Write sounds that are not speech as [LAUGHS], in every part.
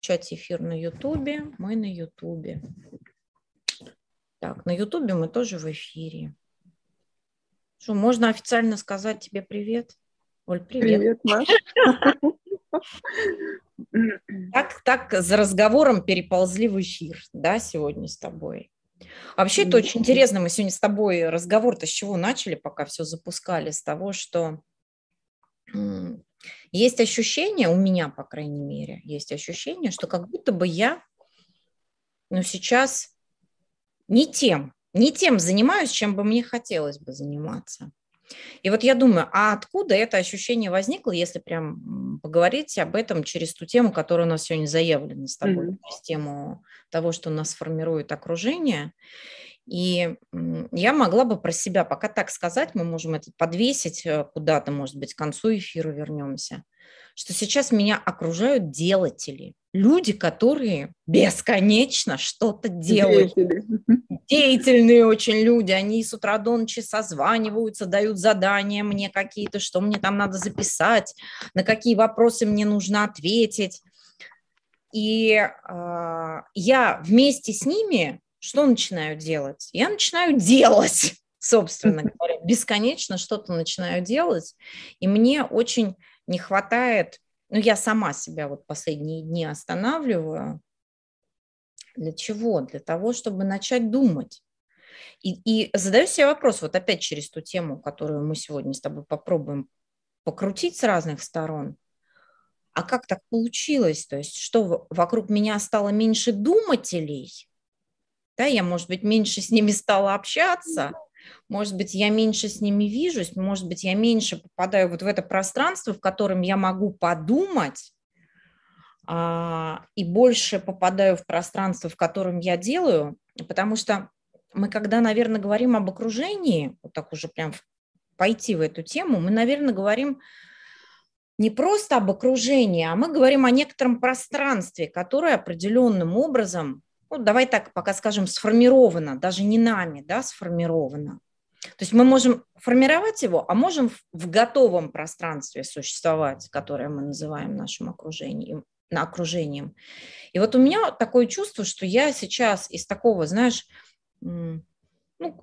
Включать эфир на Ютубе. Мы на Ютубе. Так, на Ютубе мы тоже в эфире. Что, можно официально сказать тебе привет? Оль, привет. Привет, Маша. Так, так за разговором переползли в эфир, да, сегодня с тобой. Вообще, это очень интересно. Мы сегодня с тобой разговор-то с чего начали, пока все запускали? С того, что есть ощущение, у меня, по крайней мере, есть ощущение, что как будто бы я, ну, сейчас не тем, не тем занимаюсь, чем бы мне хотелось бы заниматься. И вот я думаю, а откуда это ощущение возникло, если прям поговорить об этом через ту тему, которая у нас сегодня заявлена с тобой, mm-hmm. через тему того, что нас формирует окружение. И я могла бы про себя пока так сказать, мы можем это подвесить э, куда-то, может быть, к концу эфира вернемся, что сейчас меня окружают делатели, люди, которые бесконечно что-то делают. Деятели. Деятельные очень люди, они с утра до ночи созваниваются, дают задания мне какие-то, что мне там надо записать, на какие вопросы мне нужно ответить. И э, я вместе с ними что начинаю делать? Я начинаю делать, [LAUGHS] собственно говоря, бесконечно что-то начинаю делать, и мне очень не хватает, ну, я сама себя вот последние дни останавливаю. Для чего? Для того, чтобы начать думать. И, и задаю себе вопрос, вот опять через ту тему, которую мы сегодня с тобой попробуем покрутить с разных сторон. А как так получилось? То есть, что вокруг меня стало меньше думателей, да, я, может быть, меньше с ними стала общаться, может быть, я меньше с ними вижусь, может быть, я меньше попадаю вот в это пространство, в котором я могу подумать, а, и больше попадаю в пространство, в котором я делаю, потому что мы, когда, наверное, говорим об окружении, вот так уже прям пойти в эту тему, мы, наверное, говорим не просто об окружении, а мы говорим о некотором пространстве, которое определенным образом ну, давай так пока скажем, сформировано, даже не нами, да, сформировано. То есть мы можем формировать его, а можем в готовом пространстве существовать, которое мы называем нашим окружением, окружением. И вот у меня такое чувство, что я сейчас из такого, знаешь, ну,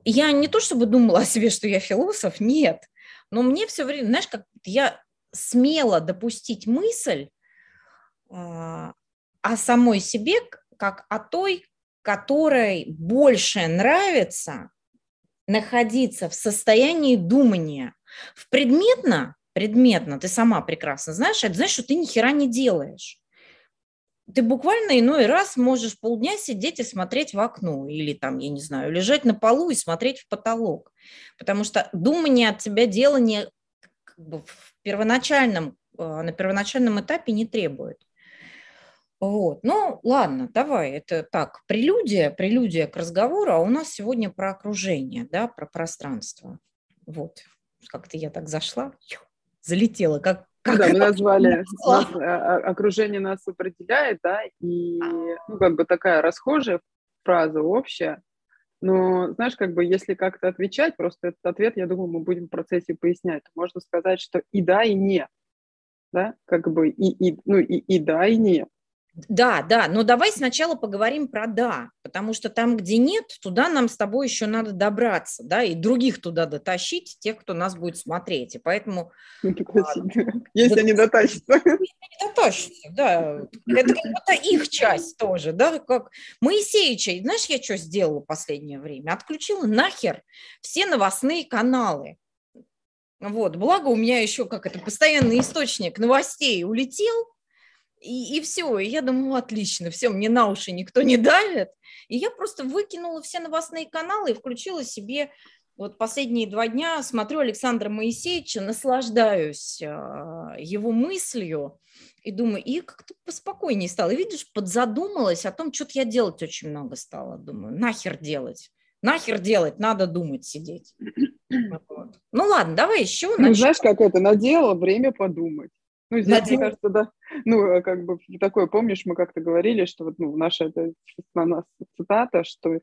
я не то чтобы думала о себе, что я философ, нет, но мне все время, знаешь, как я смело допустить мысль э, о самой себе как о той, которой больше нравится находиться в состоянии думания. В предметно, предметно, ты сама прекрасно знаешь, это значит, что ты ни хера не делаешь. Ты буквально иной раз можешь полдня сидеть и смотреть в окно или там, я не знаю, лежать на полу и смотреть в потолок. Потому что думание от тебя делание как бы в первоначальном, э, на первоначальном этапе не требует. Вот. Ну, ладно, давай, это так, прелюдия, прелюдия к разговору, а у нас сегодня про окружение, да, про пространство. Вот, как-то я так зашла, залетела, как как да, мы назвали, нас, а, а, окружение нас определяет, да, и, ну, как бы такая расхожая фраза общая, но, знаешь, как бы, если как-то отвечать, просто этот ответ, я думаю, мы будем в процессе пояснять, можно сказать, что и да, и нет, да, как бы, и, и, ну, и, и да, и нет. Да, да, но давай сначала поговорим про да, потому что там, где нет, туда нам с тобой еще надо добраться, да, и других туда дотащить, тех, кто нас будет смотреть, и поэтому... [LAUGHS] Если они дотащатся. Если они дотащатся, да, это как-то их часть тоже, да, как Моисеевича, знаешь, я что сделала последнее время? Отключила нахер все новостные каналы, вот, благо у меня еще, как это, постоянный источник новостей улетел, и, и все, и я думаю, отлично, все, мне на уши никто не давит. И я просто выкинула все новостные каналы и включила себе вот последние два дня смотрю Александра Моисеевича, наслаждаюсь а, его мыслью и думаю, и как-то поспокойнее стало. И видишь, подзадумалась о том, что-то я делать очень много стала. Думаю, нахер делать? Нахер делать? Надо думать, сидеть. [CLEARS THROAT] Вот. Ну ладно, давай еще. Ну, знаешь, как это, надела время подумать. Ну, здесь, Надеюсь. мне кажется, да, ну, э, как бы такое, помнишь, мы как-то говорили, что вот, ну, наша это основная цитата, что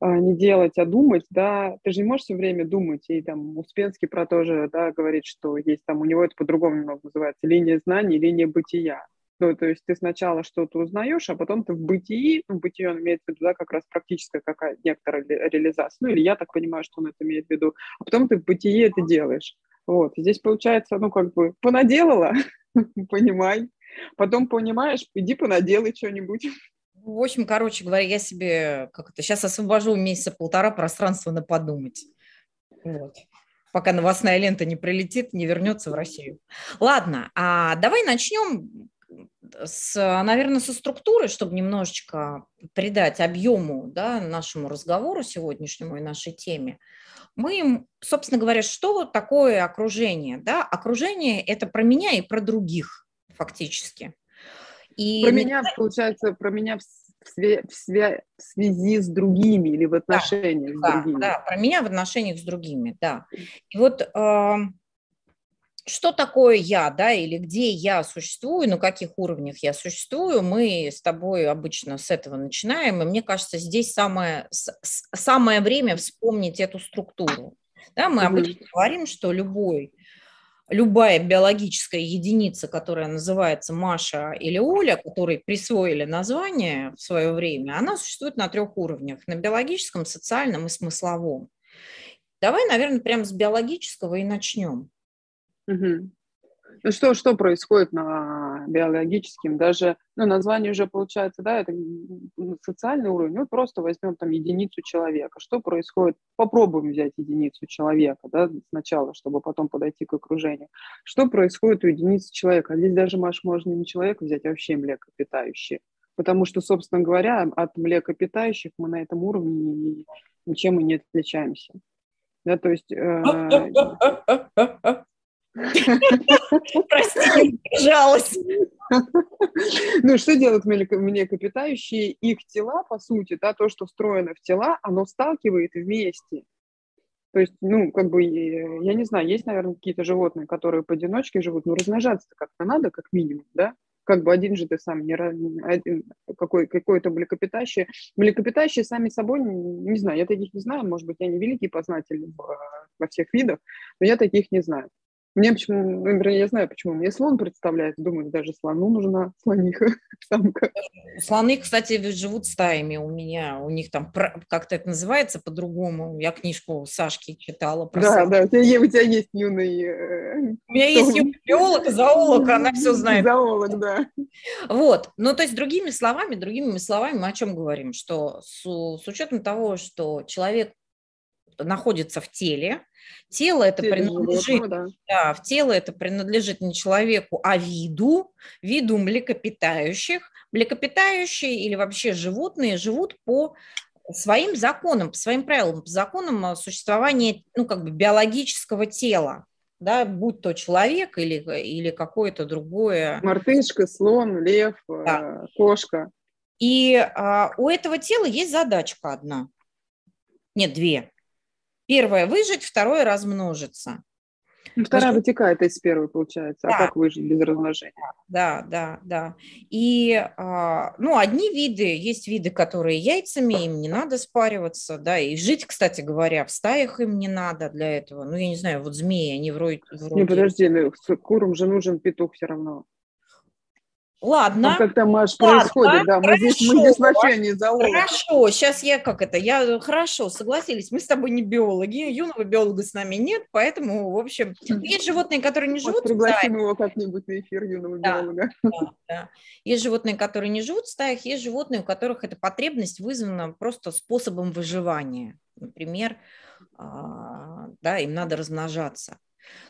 а, не делать, а думать, да, ты же не можешь все время думать, и там Успенский про то же, да, говорит, что есть там, у него это по-другому немного называется, линия знаний, линия бытия, Ну, то есть ты сначала что-то узнаешь, а потом ты в бытии, ну, бытие он имеет в виду, да, как раз практическая какая некоторая реализация, ну, или я так понимаю, что он это имеет в виду, а потом ты в бытии это делаешь. Вот, здесь получается, ну, как бы, понаделала, [LAUGHS] понимай, потом понимаешь, иди понаделай что-нибудь. В общем, короче говоря, я себе как это сейчас освобожу месяца полтора пространства на подумать. Вот. Пока новостная лента не прилетит, не вернется в Россию. Ладно, а давай начнем с, наверное, со структуры, чтобы немножечко придать объему да, нашему разговору сегодняшнему и нашей теме. Мы, собственно говоря, что такое окружение? Да? Окружение – это про меня и про других фактически. И про меня, получается, про меня в, свя- в, свя- в связи с другими или в отношениях да, с другими. Да, про меня в отношениях с другими, да. И вот э, что такое я, да, или где я существую, на каких уровнях я существую, мы с тобой обычно с этого начинаем, и мне кажется, здесь самое, самое время вспомнить эту структуру. Да, мы обычно говорим, что любой любая биологическая единица, которая называется Маша или Оля, которой присвоили название в свое время, она существует на трех уровнях – на биологическом, социальном и смысловом. Давай, наверное, прямо с биологического и начнем. Угу. Ну что, что происходит на биологическом? Даже, ну, название уже получается, да, это социальный уровень. Ну, просто возьмем там единицу человека. Что происходит? Попробуем взять единицу человека, да, сначала, чтобы потом подойти к окружению. Что происходит у единицы человека? Здесь даже, Маш, можно не человека взять, а вообще млекопитающие. Потому что, собственно говоря, от млекопитающих мы на этом уровне ничем и не отличаемся. Да, то есть... Э, [LAUGHS] Прости, держалась. Ну, что делают млекопитающие? Их тела, по сути, да, то, что встроено в тела, оно сталкивает вместе. То есть, ну, как бы, я не знаю, есть, наверное, какие-то животные, которые поодиночке живут, но размножаться как-то надо, как минимум, да? Как бы один же ты сам, не один, какой, какое-то млекопитающее. Млекопитающие сами собой, не знаю, я таких не знаю, может быть, я не великий познатель во всех видах, но я таких не знаю. Мне почему, например, я знаю, почему мне слон представляется, думаю, даже слону нужна [LAUGHS] слониха, самка. Слоны, кстати, живут стаями у меня, у них там, как-то это называется по-другому, я книжку Сашки читала. Про да, слон. да, у тебя, у тебя есть юный... Э, у меня есть юный биолог, зоолог, она все знает. Зоолог, да. Вот, ну то есть другими словами, другими словами мы о чем говорим, что с, с учетом того, что человек находится в теле. Тело это теле принадлежит, да. Да, в тело это принадлежит не человеку, а виду, виду млекопитающих. Млекопитающие или вообще животные живут по своим законам, по своим правилам, по законам существования, ну, как бы биологического тела, да, будь то человек или, или какое-то другое. Мартышка, слон, лев, да. Э, кошка. И а, у этого тела есть задачка одна. Нет, две. Первое – выжить, второе – размножиться. Ну, вторая Потому... вытекает из первой, получается. А да. А как выжить без размножения? Да, да, да. И, а, ну, одни виды, есть виды, которые яйцами, им не надо спариваться, да, и жить, кстати говоря, в стаях им не надо для этого. Ну, я не знаю, вот змеи, они вроде... вроде... Не, подожди, ну, курам же нужен петух все равно. Ладно. Ну, как-то, Маш, Ладно, происходит, да, мы хорошо, здесь, мы здесь вообще не зоологи. Хорошо, сейчас я как это, я, хорошо, согласились, мы с тобой не биологи, юного биолога с нами нет, поэтому, в общем, есть животные, которые не живут пригласим в его как-нибудь на эфир юного да, биолога. Да, да. Есть животные, которые не живут в стаях, есть животные, у которых эта потребность вызвана просто способом выживания. Например, а, да, им надо размножаться.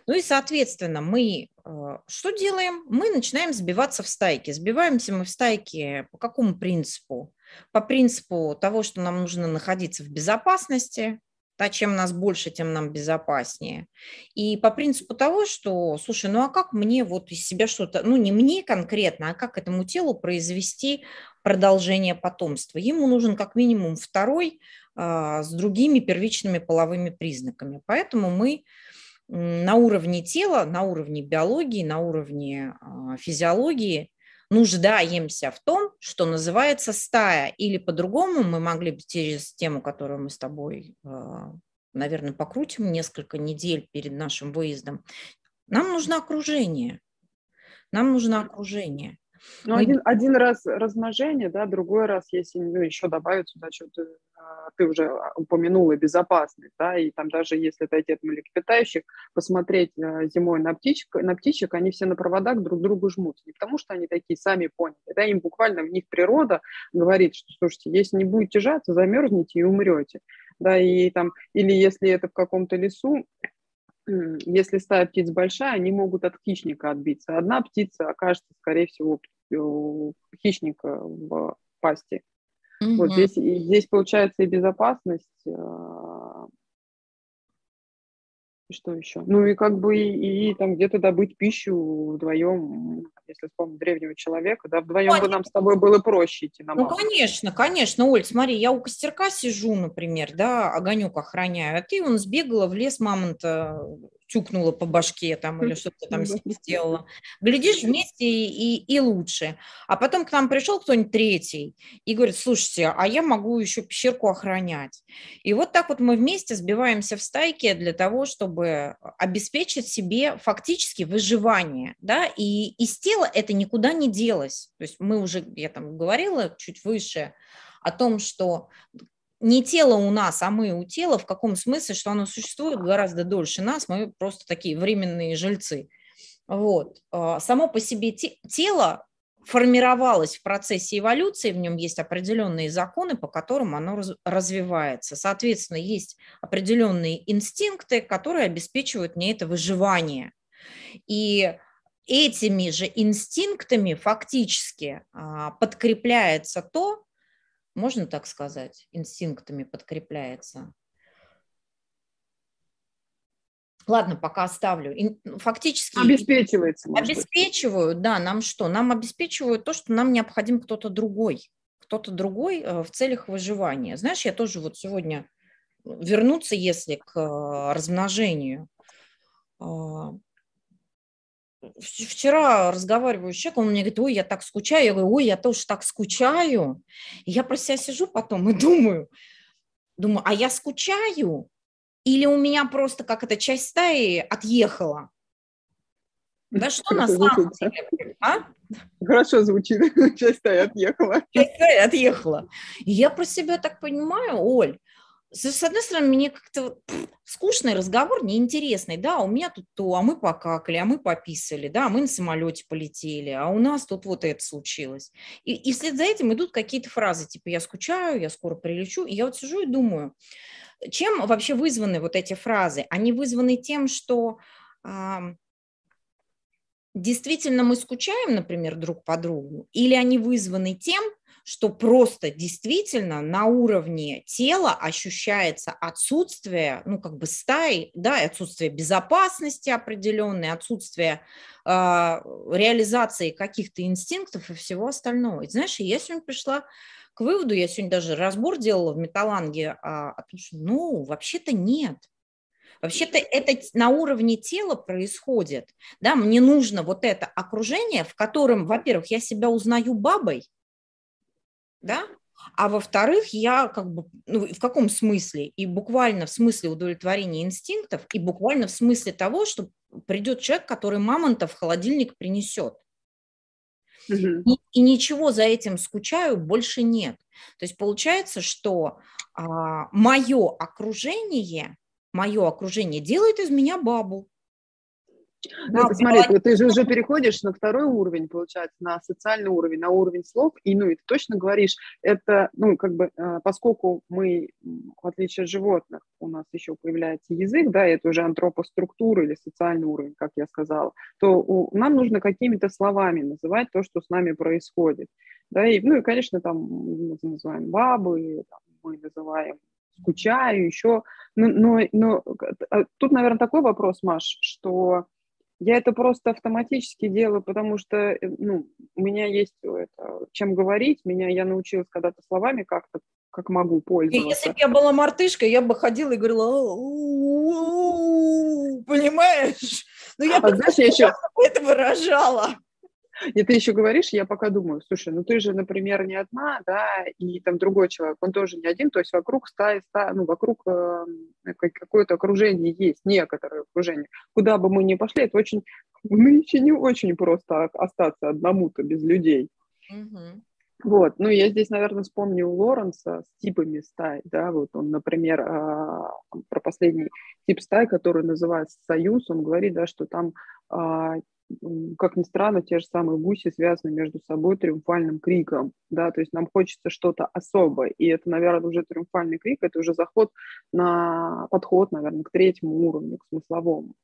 Ну и, соответственно, мы э, что делаем? Мы начинаем сбиваться в стайки. Сбиваемся мы в стайки по какому принципу? По принципу того, что нам нужно находиться в безопасности, да, чем нас больше, тем нам безопаснее. И по принципу того, что, слушай, ну а как мне вот из себя что-то, ну не мне конкретно, а как этому телу произвести продолжение потомства? Ему нужен как минимум второй а, с другими первичными половыми признаками. Поэтому мы на уровне тела, на уровне биологии, на уровне а, физиологии нуждаемся в том, что называется стая. Или по-другому мы могли бы через тему, которую мы с тобой, а, наверное, покрутим несколько недель перед нашим выездом. Нам нужно окружение. Нам нужно окружение. Ну, Мы... один, один раз размножение, да, другой раз, если ну, еще добавить сюда что-то, ты уже упомянула безопасность, да, и там даже если это от млекопитающих, посмотреть а, зимой на птичек, на птичек, они все на проводах друг другу жмут. Не потому что они такие сами поняли, да, им буквально в них природа говорит, что, слушайте, если не будете жаться, замерзнете и умрете, да, и там, или если это в каком-то лесу, если стая птиц большая, они могут от хищника отбиться. Одна птица окажется, скорее всего, хищника в пасти. Угу. Вот здесь, здесь получается и безопасность, а, что еще? Ну и как бы и, и там где-то добыть пищу вдвоем, если вспомнить древнего человека, да, вдвоем конечно. бы нам с тобой было проще идти на Ну, конечно, конечно, Оль, смотри, я у костерка сижу, например, да, огонек охраняю, а ты он сбегала в лес мамонта тюкнула по башке там или что-то там сделала. Глядишь вместе и, и лучше. А потом к нам пришел кто-нибудь третий и говорит, слушайте, а я могу еще пещерку охранять. И вот так вот мы вместе сбиваемся в стайке для того, чтобы обеспечить себе фактически выживание. Да? И из тела это никуда не делось. То есть мы уже, я там говорила чуть выше, о том, что не тело у нас, а мы у тела, в каком смысле, что оно существует гораздо дольше нас, мы просто такие временные жильцы. Вот. А, само по себе тело формировалось в процессе эволюции, в нем есть определенные законы, по которым оно развивается. Соответственно, есть определенные инстинкты, которые обеспечивают мне это выживание. И этими же инстинктами фактически а, подкрепляется то, можно так сказать, инстинктами подкрепляется. Ладно, пока оставлю. Ну, фактически обеспечивается. Обеспечивают, да, нам что? Нам обеспечивают то, что нам необходим кто-то другой, кто-то другой э, в целях выживания. Знаешь, я тоже вот сегодня вернуться, если к э, размножению. Вчера разговариваю с человеком, он мне говорит, ой, я так скучаю. Я говорю, ой, я тоже так скучаю. И я про себя сижу потом и [LAUGHS] думаю, думаю, а я скучаю? Или у меня просто как эта часть стаи отъехала? Да что на самом деле? А? Хорошо звучит, [LAUGHS] часть стаи отъехала. Часть стаи отъехала. И я про себя так понимаю, Оль, с одной стороны, мне как-то скучный разговор, неинтересный, да, у меня тут то, а мы покакали, а мы пописали, да, мы на самолете полетели, а у нас тут вот это случилось. И, и вслед за этим идут какие-то фразы, типа «я скучаю», «я скоро прилечу», и я вот сижу и думаю, чем вообще вызваны вот эти фразы? Они вызваны тем, что а, действительно мы скучаем, например, друг по другу, или они вызваны тем, что просто действительно на уровне тела ощущается отсутствие, ну, как бы стаи, да, отсутствие безопасности определенной, отсутствие э, реализации каких-то инстинктов и всего остального. И знаешь, я сегодня пришла к выводу, я сегодня даже разбор делала в металланге, а, о том, что, ну, вообще-то нет. Вообще-то это на уровне тела происходит. Да, мне нужно вот это окружение, в котором, во-первых, я себя узнаю бабой, да, а во-вторых, я как бы, ну, в каком смысле? И буквально в смысле удовлетворения инстинктов, и буквально в смысле того, что придет человек, который мамонта в холодильник принесет. Угу. И, и ничего за этим скучаю больше нет. То есть получается, что а, мое окружение, мое окружение делает из меня бабу. Ну, смотри, ты, ты же уже переходишь на второй уровень, получается, на социальный уровень, на уровень слов, и, ну, и ты точно говоришь, это, ну, как бы, э, поскольку мы, в отличие от животных, у нас еще появляется язык, да, это уже антропоструктура или социальный уровень, как я сказала, то у, нам нужно какими-то словами называть то, что с нами происходит, да, и, ну, и, конечно, там мы называем бабы, там, мы называем скучаю, еще, но, но, но э, тут, наверное, такой вопрос, Маш, что я это просто автоматически делаю, потому что э, ну, у меня есть это, чем говорить. Меня я научилась когда-то словами как-то, как могу пользоваться. Если бы я была мартышкой, я бы ходила и говорила, понимаешь? Ну, я а, знаешь, я еще... это выражала. И ты еще говоришь, я пока думаю, слушай, ну ты же, например, не одна, да, и там другой человек, он тоже не один, то есть вокруг стаи, ста, ну, вокруг э, какое-то окружение есть, некоторое окружение. Куда бы мы ни пошли, это очень, нынче не очень просто остаться одному-то без людей. Угу. Вот, ну я здесь, наверное, вспомню Лоренса с типами стай, да, вот он, например, а, про последний тип стай, который называется союз, он говорит, да, что там а, как ни странно, те же самые гуси связаны между собой триумфальным криком, да, то есть нам хочется что-то особое, и это, наверное, уже триумфальный крик, это уже заход на подход, наверное, к третьему уровню, к смысловому.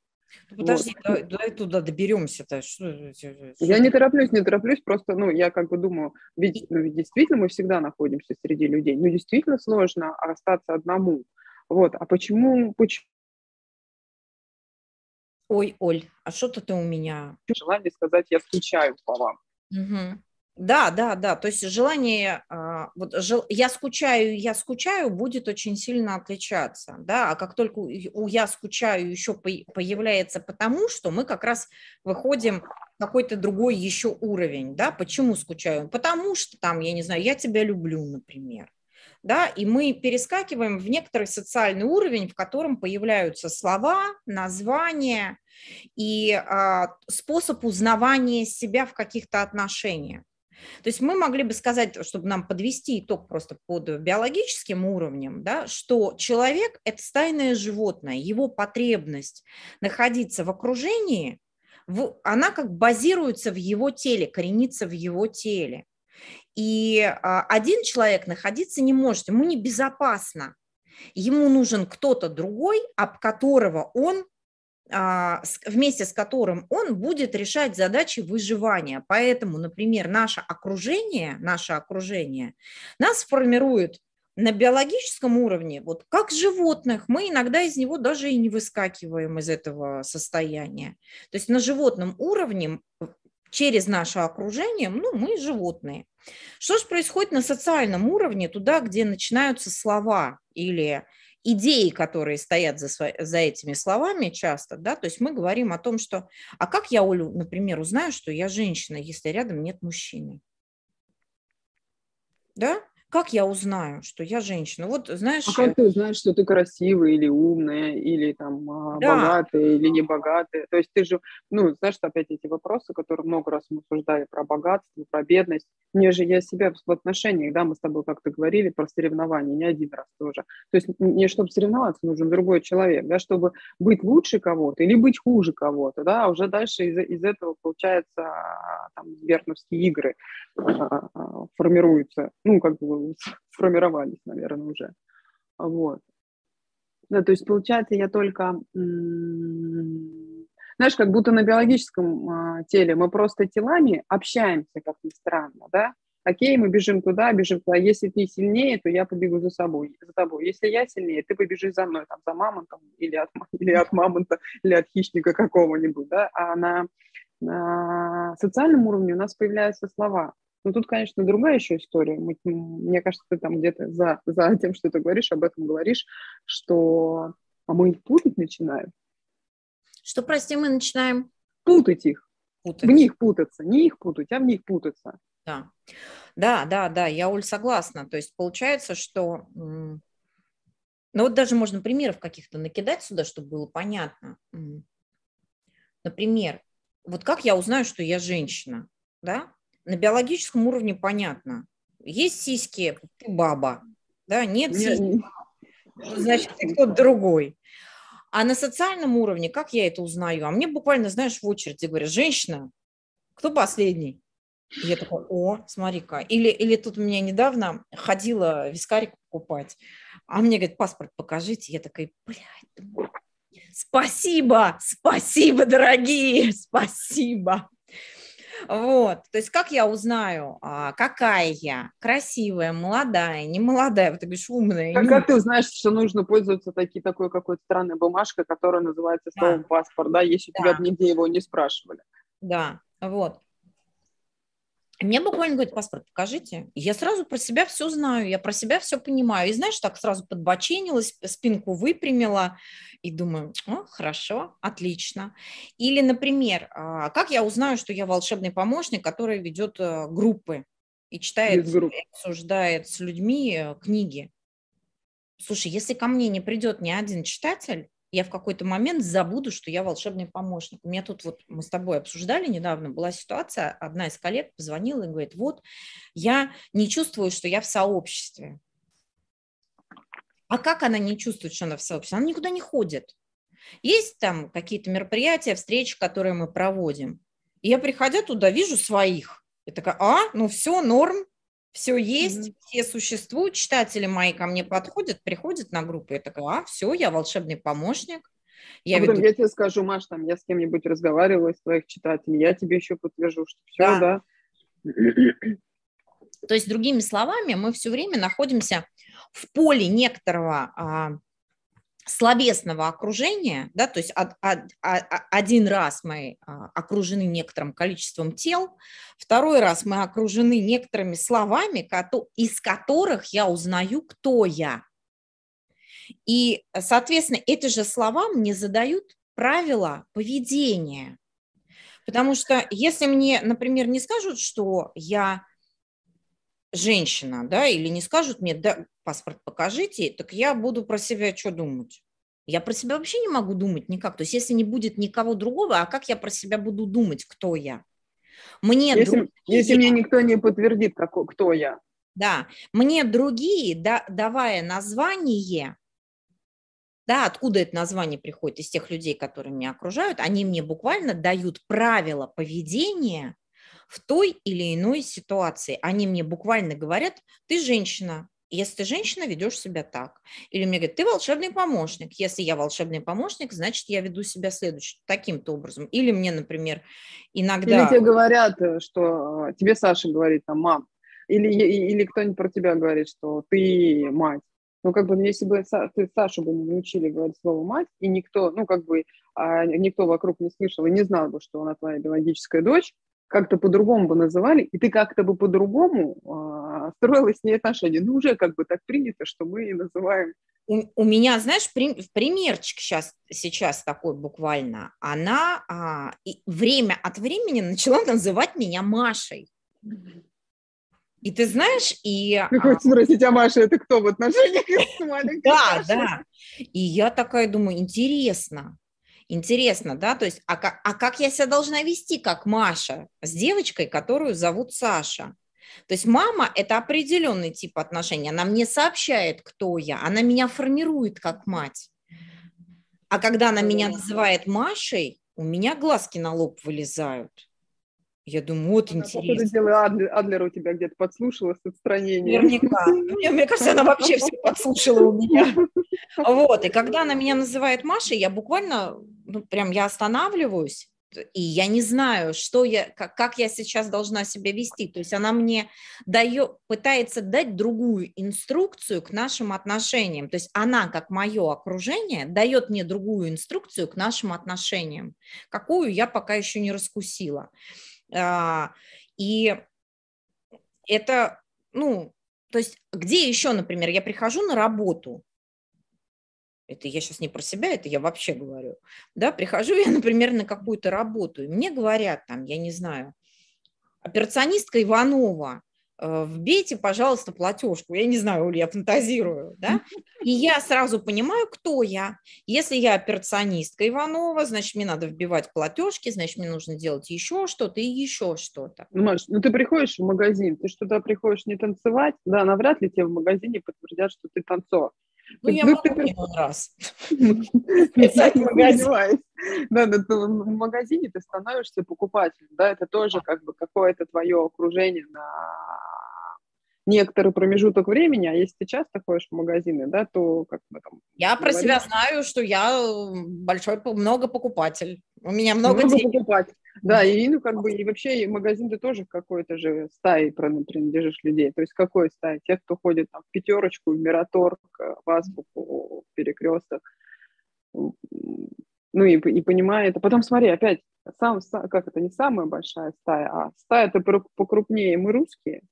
Ну, подожди, вот. давай, давай туда доберемся-то. Что, что, я не тороплюсь, не тороплюсь, просто, ну, я как бы думаю, ведь, ну, ведь действительно мы всегда находимся среди людей, ну, действительно сложно остаться одному, вот, а почему, почему Ой, Оль, а что-то ты у меня... Желание сказать, я скучаю по вам. Угу. Да, да, да. То есть желание, а, вот жел, я скучаю, я скучаю будет очень сильно отличаться, да. А как только у я скучаю еще появляется потому, что мы как раз выходим какой-то другой еще уровень, да. Почему скучаю? Потому что там, я не знаю, я тебя люблю, например да, и мы перескакиваем в некоторый социальный уровень, в котором появляются слова, названия и а, способ узнавания себя в каких-то отношениях. То есть мы могли бы сказать, чтобы нам подвести итог просто под биологическим уровнем, да, что человек – это стайное животное, его потребность находиться в окружении, в, она как базируется в его теле, коренится в его теле. И а, один человек находиться не может, ему небезопасно. Ему нужен кто-то другой, об которого он а, вместе с которым он будет решать задачи выживания. Поэтому, например, наше окружение, наше окружение нас формирует на биологическом уровне, вот как животных, мы иногда из него даже и не выскакиваем из этого состояния. То есть на животном уровне через наше окружение, ну, мы животные. Что же происходит на социальном уровне, туда, где начинаются слова или идеи, которые стоят за, за этими словами часто, да, то есть мы говорим о том, что, а как я, Олю, например, узнаю, что я женщина, если рядом нет мужчины? Да? Как я узнаю, что я женщина? Вот знаешь. А как ты узнаешь, что ты красивая или умная, или там а, да. богатая, или не богатая? То есть ты же, ну, знаешь, что опять эти вопросы, которые много раз мы обсуждали про богатство, про бедность. Мне же я себя в отношениях, да, мы с тобой как-то говорили про соревнования, не один раз тоже. То есть не чтобы соревноваться, нужен другой человек, да, чтобы быть лучше кого-то или быть хуже кого-то, да, а уже дальше из, из этого получается там верновские игры а, а, формируются, ну, как бы сформировались, наверное, уже. Вот. Да, то есть, получается, я только, знаешь, как будто на биологическом а, теле мы просто телами общаемся, как ни странно, да? Окей, мы бежим туда, бежим туда. Если ты сильнее, то я побегу за собой, за тобой. Если я сильнее, ты побежишь за мной, там, за мамонтом или от, [LAUGHS] или от мамонта, или от хищника какого-нибудь, да? А на, на социальном уровне у нас появляются слова. Но тут, конечно, другая еще история. Мне кажется, ты там где-то за, за тем, что ты говоришь, об этом говоришь, что а мы их путать начинаем. Что, прости, мы начинаем? Путать их. Путать. В них путаться. Не их путать, а в них путаться. Да, да, да, да, я, Оль, согласна. То есть получается, что... Ну вот даже можно примеров каких-то накидать сюда, чтобы было понятно. Например, вот как я узнаю, что я женщина, да? На биологическом уровне понятно. Есть сиськи, ты баба. Да, нет сиськи, значит, ты кто-то другой. А на социальном уровне, как я это узнаю? А мне буквально, знаешь, в очереди говорят, женщина, кто последний? И я такая, о, смотри-ка. Или, или тут у меня недавно ходила вискарик покупать, а мне говорит, паспорт покажите. Я такая, блядь, спасибо, спасибо, дорогие, [LAUGHS] спасибо. Вот, то есть как я узнаю, а, какая я, красивая, молодая, не молодая, вот ты говоришь, умная. Как, как ты узнаешь, что нужно пользоваться таки, такой какой-то странной бумажкой, которая называется словом да. паспорт, да, если да. тебя нигде его не спрашивали. Да, вот. Мне буквально говорит, паспорт покажите. И я сразу про себя все знаю, я про себя все понимаю. И знаешь, так сразу подбоченилась, спинку выпрямила и думаю, о, хорошо, отлично. Или, например, а, как я узнаю, что я волшебный помощник, который ведет э, группы и читает, обсуждает с людьми э, книги? Слушай, если ко мне не придет ни один читатель, я в какой-то момент забуду, что я волшебный помощник. У меня тут вот, мы с тобой обсуждали недавно, была ситуация, одна из коллег позвонила и говорит, вот, я не чувствую, что я в сообществе. А как она не чувствует, что она в сообществе? Она никуда не ходит. Есть там какие-то мероприятия, встречи, которые мы проводим. И я, приходя туда, вижу своих. И такая, а, ну все, норм, все есть, mm-hmm. все существуют, читатели мои ко мне подходят, приходят на группу, я такая, а, все, я волшебный помощник. Я, а веду... я тебе скажу, Маш, там, я с кем-нибудь разговаривала из твоих читателей, я тебе еще подтвержу, что все, да. да. То есть, другими словами, мы все время находимся в поле некоторого а, словесного окружения, да, то есть од, од, од, один раз мы а, окружены некоторым количеством тел, второй раз мы окружены некоторыми словами, из которых я узнаю, кто я. И, соответственно, эти же слова мне задают правила поведения. Потому что если мне, например, не скажут, что я женщина, да, или не скажут мне, да, паспорт покажите, так я буду про себя что думать? Я про себя вообще не могу думать никак. То есть если не будет никого другого, а как я про себя буду думать, кто я? Мне если, другие, если мне никто не подтвердит, как, кто я. Да, мне другие, да, давая название, да, откуда это название приходит, из тех людей, которые меня окружают, они мне буквально дают правила поведения в той или иной ситуации. Они мне буквально говорят, ты женщина, если ты женщина, ведешь себя так. Или мне говорят, ты волшебный помощник. Если я волшебный помощник, значит, я веду себя следующим, таким-то образом. Или мне, например, иногда... Или тебе говорят, э, что э, тебе Саша говорит, там, мам, или, или кто-нибудь про тебя говорит, что ты мать. Ну, как бы, ну, если бы ты Сашу бы не научили говорить слово «мать», и никто, ну, как бы, а никто вокруг не слышал и не знал бы, что она твоя биологическая дочь, как-то по-другому бы называли, и ты как-то бы по-другому э, строила с ней отношения. Ну, уже как бы так принято, что мы называем. У, у меня, знаешь, при, примерчик сейчас, сейчас такой буквально. Она а, и время от времени начала [LAUGHS] называть меня Машей. И ты знаешь, и... Ну, хоть спросить, а Маша это кто в отношениях [LAUGHS] Да, да. И я такая думаю, интересно, Интересно, да, то есть, а как, а как я себя должна вести, как Маша, с девочкой, которую зовут Саша? То есть мама – это определенный тип отношений, она мне сообщает, кто я, она меня формирует как мать. А когда она меня называет Машей, у меня глазки на лоб вылезают. Я думаю, вот она, интересно. Походу, дела Адлер, Адлер у тебя где-то подслушала с отстранения. Наверняка. Мне, мне кажется, она вообще все подслушала у меня. Вот, и когда она меня называет Машей, я буквально, ну, прям я останавливаюсь, и я не знаю, что я, как, как я сейчас должна себя вести. То есть она мне дает, пытается дать другую инструкцию к нашим отношениям. То есть она, как мое окружение, дает мне другую инструкцию к нашим отношениям, какую я пока еще не раскусила. А, и это, ну, то есть где еще, например, я прихожу на работу, это я сейчас не про себя, это я вообще говорю, да, прихожу [LAUGHS] я, например, на какую-то работу, и мне говорят там, я не знаю, операционистка Иванова, вбейте, пожалуйста, платежку. Я не знаю, я фантазирую, да? И я сразу понимаю, кто я. Если я операционистка Иванова, значит, мне надо вбивать платежки, значит, мне нужно делать еще что-то и еще что-то. Ну, Маш, ну ты приходишь в магазин, ты что-то приходишь не танцевать, да, навряд ли тебе в магазине подтвердят, что ты танцор. Ну, я ну, могу ты... раз. [LAUGHS] Да, да, в магазине ты становишься покупателем, да, это тоже как бы какое-то твое окружение на некоторый промежуток времени, а если ты часто ходишь в магазины, да, то как бы там... Я говорить, про себя знаю, что я большой, много покупатель. У меня много, много денег. покупатель. Да, и ну как бы и вообще магазин ты тоже какой-то же стаи принадлежишь людей. То есть какой стаи? Тех, кто ходит там, в пятерочку, в Мираторг, в Азбуку, в Перекресток. Ну и, и понимает. А потом смотри, опять сам, как это, не самая большая стая, а стая-то покрупнее, мы русские.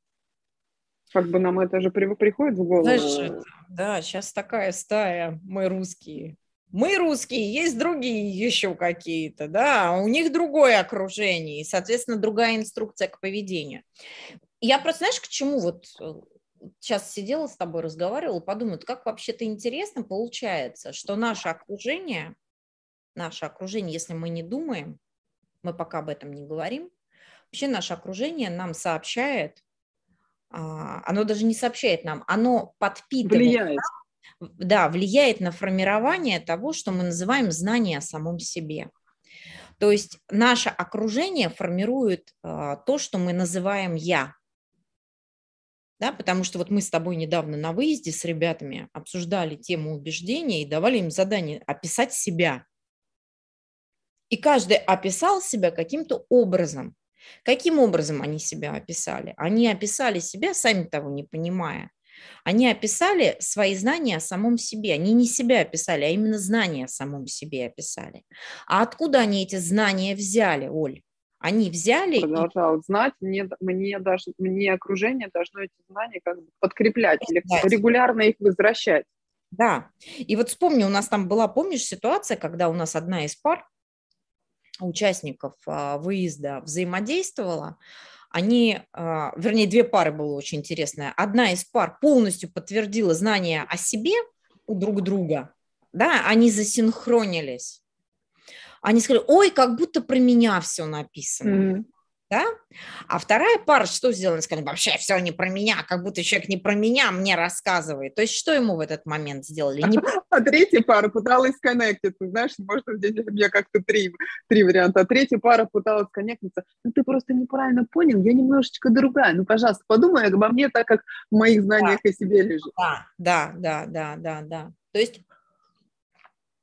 Как бы нам это же приходит в голову. Знаешь, да, сейчас такая стая, мы русские. Мы русские, есть другие еще какие-то, да, у них другое окружение, и, соответственно, другая инструкция к поведению. Я просто, знаешь, к чему вот сейчас э, сидела с тобой, разговаривала, подумала, как вообще-то интересно получается, что наше окружение, наше окружение, если мы не думаем, мы пока об этом не говорим, вообще наше окружение нам сообщает, а, оно даже не сообщает нам, оно подпитывает. Влияет. Да, влияет на формирование того, что мы называем знание о самом себе. То есть наше окружение формирует а, то, что мы называем «я». Да, потому что вот мы с тобой недавно на выезде с ребятами обсуждали тему убеждения и давали им задание описать себя. И каждый описал себя каким-то образом. Каким образом они себя описали? Они описали себя, сами того не понимая. Они описали свои знания о самом себе. Они не себя описали, а именно знания о самом себе описали. А откуда они эти знания взяли, Оль? Они взяли... Продолжал и... знать, мне, мне, даже, мне окружение должно эти знания как бы подкреплять или регулярно их возвращать. Да, и вот вспомни, у нас там была, помнишь, ситуация, когда у нас одна из пар участников а, выезда взаимодействовала, они, а, вернее, две пары было очень интересное. Одна из пар полностью подтвердила знания о себе у друг друга, да, они засинхронились. Они сказали, ой, как будто про меня все написано. Mm-hmm да? А вторая пара что сделала? Сказали, вообще все не про меня, как будто человек не про меня мне рассказывает. То есть что ему в этот момент сделали? Не... [LAUGHS] А третья пара пыталась коннектиться, знаешь, может, здесь у меня как-то три, три варианта. А третья пара пыталась коннектиться. Ну, ты просто неправильно понял, я немножечко другая. Ну, пожалуйста, подумай обо мне так, как в моих знаниях да. о себе лежит. Да, да, да, да, да, да. То есть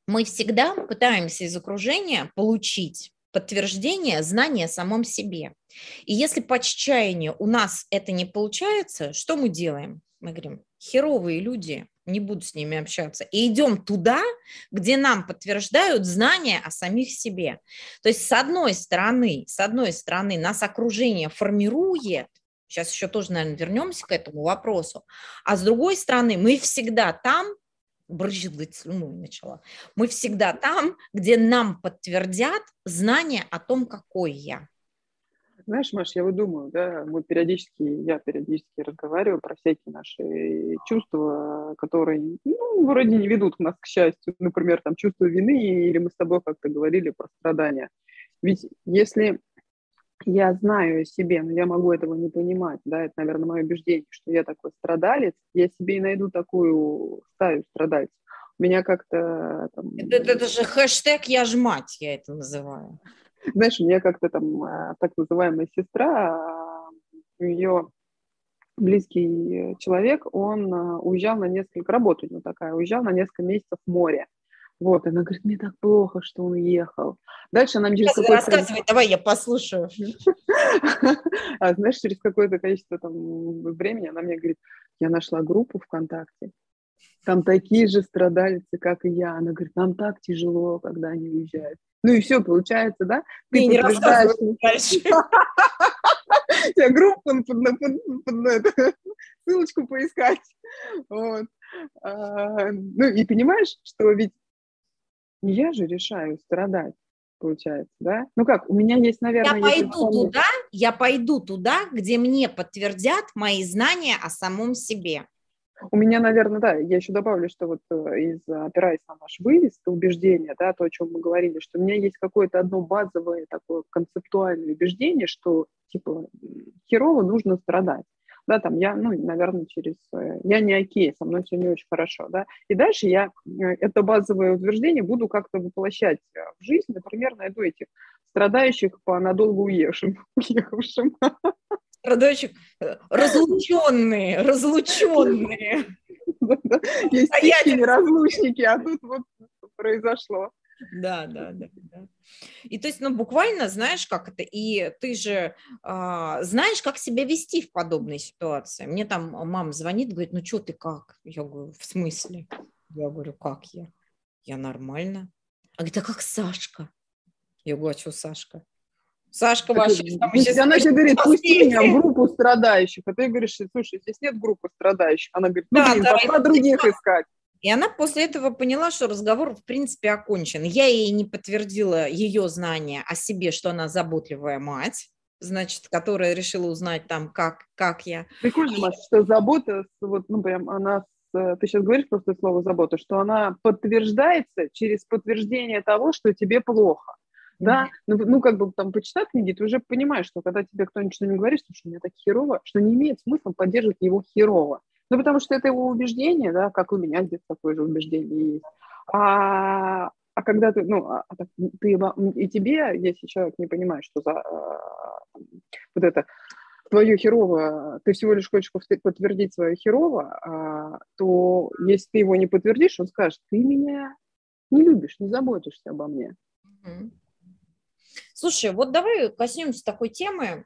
мы всегда пытаемся из окружения получить подтверждение знания о самом себе. И если по отчаянию у нас это не получается, что мы делаем? Мы говорим, херовые люди, не буду с ними общаться. И идем туда, где нам подтверждают знания о самих себе. То есть с одной стороны, с одной стороны нас окружение формирует, сейчас еще тоже, наверное, вернемся к этому вопросу, а с другой стороны мы всегда там, брызгать слюной начала. Мы всегда там, где нам подтвердят знание о том, какой я. Знаешь, Маш, я вот думаю, да, мы периодически, я периодически разговариваю про всякие наши чувства, которые, ну, вроде не ведут нас к счастью. Например, там чувство вины, или мы с тобой как-то говорили про страдания. Ведь если я знаю о себе, но я могу этого не понимать, да, это, наверное, мое убеждение, что я такой страдалец, я себе и найду такую стаю страдальцев. У меня как-то... Там... Это, это же хэштег «я ж мать», я это называю. Знаешь, у меня как-то там э, так называемая сестра, у нее близкий человек, он э, уезжал на несколько, работа у него такая, уезжал на несколько месяцев в море. Вот, она говорит, мне так плохо, что он уехал. Дальше она мне через какое-то... Рассказывай, давай, я послушаю. [LAUGHS] А знаешь, через какое-то количество там, времени она мне говорит, я нашла группу ВКонтакте, там такие же страдальцы, как и я. Она говорит, нам так тяжело, когда они уезжают. Ну и все, получается, да? Ты не рассказывай дальше. Я группу под, ссылочку поискать. Вот. А, ну и понимаешь, что ведь не я же решаю страдать, получается, да? Ну как, у меня есть, наверное... Я пойду туда, я пойду туда, где мне подтвердят мои знания о самом себе. У меня, наверное, да, я еще добавлю, что вот э, из, опираясь на наш вывез, убеждение, да, то, о чем мы говорили, что у меня есть какое-то одно базовое такое концептуальное убеждение, что, типа, херово нужно страдать да, там я, ну, наверное, через, э, я не окей, со мной все не очень хорошо, да, и дальше я э, это базовое утверждение буду как-то воплощать э, в жизнь, например, найду этих страдающих по надолго уехавшим, [LAUGHS] уехавшим. Страдающих, разлученные, разлученные. [LAUGHS] Есть такие разлучники, а тут вот произошло. Да, да, да, да. И то есть, ну, буквально знаешь, как это, и ты же а, знаешь, как себя вести в подобной ситуации. Мне там мама звонит, говорит, ну, что ты как? Я говорю, в смысле? Я говорю, как я? Я нормально. А говорит, а как Сашка? Я говорю, а что, Сашка? Сашка сейчас она тебе говорит, пусти меня в группу страдающих, а ты говоришь, слушай, здесь нет группы страдающих. Она говорит, ну, Да, блин, да, пошла других искать. И она после этого поняла, что разговор в принципе окончен. Я ей не подтвердила ее знания о себе, что она заботливая мать, значит, которая решила узнать там, как, как я. Прикольно, Маша, что забота, вот, ну, прям она, э, ты сейчас говоришь просто слово забота, что она подтверждается через подтверждение того, что тебе плохо. Да, ну, ну, как бы там почитав книги, ты уже понимаешь, что когда тебе кто-нибудь не говорит, что у меня так херово, что не имеет смысла поддерживать его херово. Ну, потому что это его убеждение, да, как у меня здесь такое же убеждение есть. А, а когда ты, ну, а, а ты, и тебе, если человек не понимает, что за а, вот это твое херово, ты всего лишь хочешь подтвердить свое херово, то если ты его не подтвердишь, он скажет, ты меня не любишь, не заботишься обо мне. Мгм. Слушай, вот давай коснемся такой темы.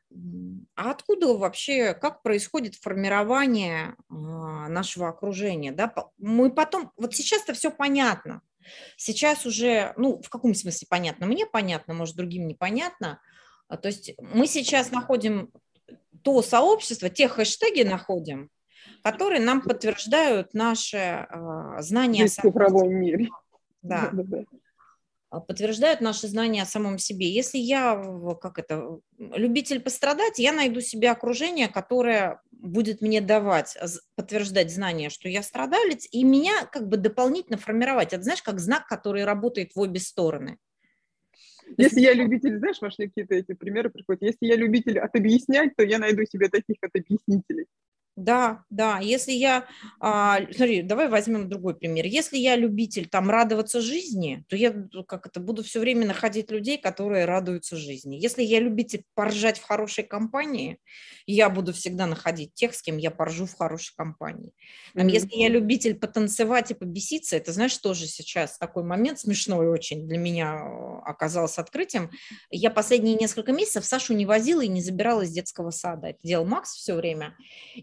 А откуда вообще, как происходит формирование а, нашего окружения? Да? Мы потом, вот сейчас-то все понятно. Сейчас уже, ну, в каком смысле понятно? Мне понятно, может, другим непонятно. А, То есть мы сейчас находим то сообщество, те хэштеги находим, которые нам подтверждают наше а, знание о Здесь в самом цифровом мире. Да [LAUGHS] Да-да-да. а, подтверждают наши знания о самом себе. Если я, как это, любитель пострадать, я найду себе окружение, которое будет мне давать, подтверждать знания, что я страдалец, и меня как бы дополнительно формировать. Это знаешь, как знак, который работает в обе стороны. Если я любитель, знаешь, мне какие-то эти примеры приходят. Если я любитель отобъяснять, то я найду себе таких отобъяснителей. Да, да. Если я, а, смотри, давай возьмем другой пример. Если я любитель там радоваться жизни, то я ну, как это буду все время находить людей, которые радуются жизни. Если я любитель поржать в хорошей компании, я буду всегда находить тех, с кем я поржу в хорошей компании. Там, Мгм. Если я любитель потанцевать и побеситься, это, знаешь, тоже сейчас такой момент смешной очень для меня э, оказался открытием. Я последние несколько месяцев Сашу не возила и не забирала из детского сада. Это делал Макс все время.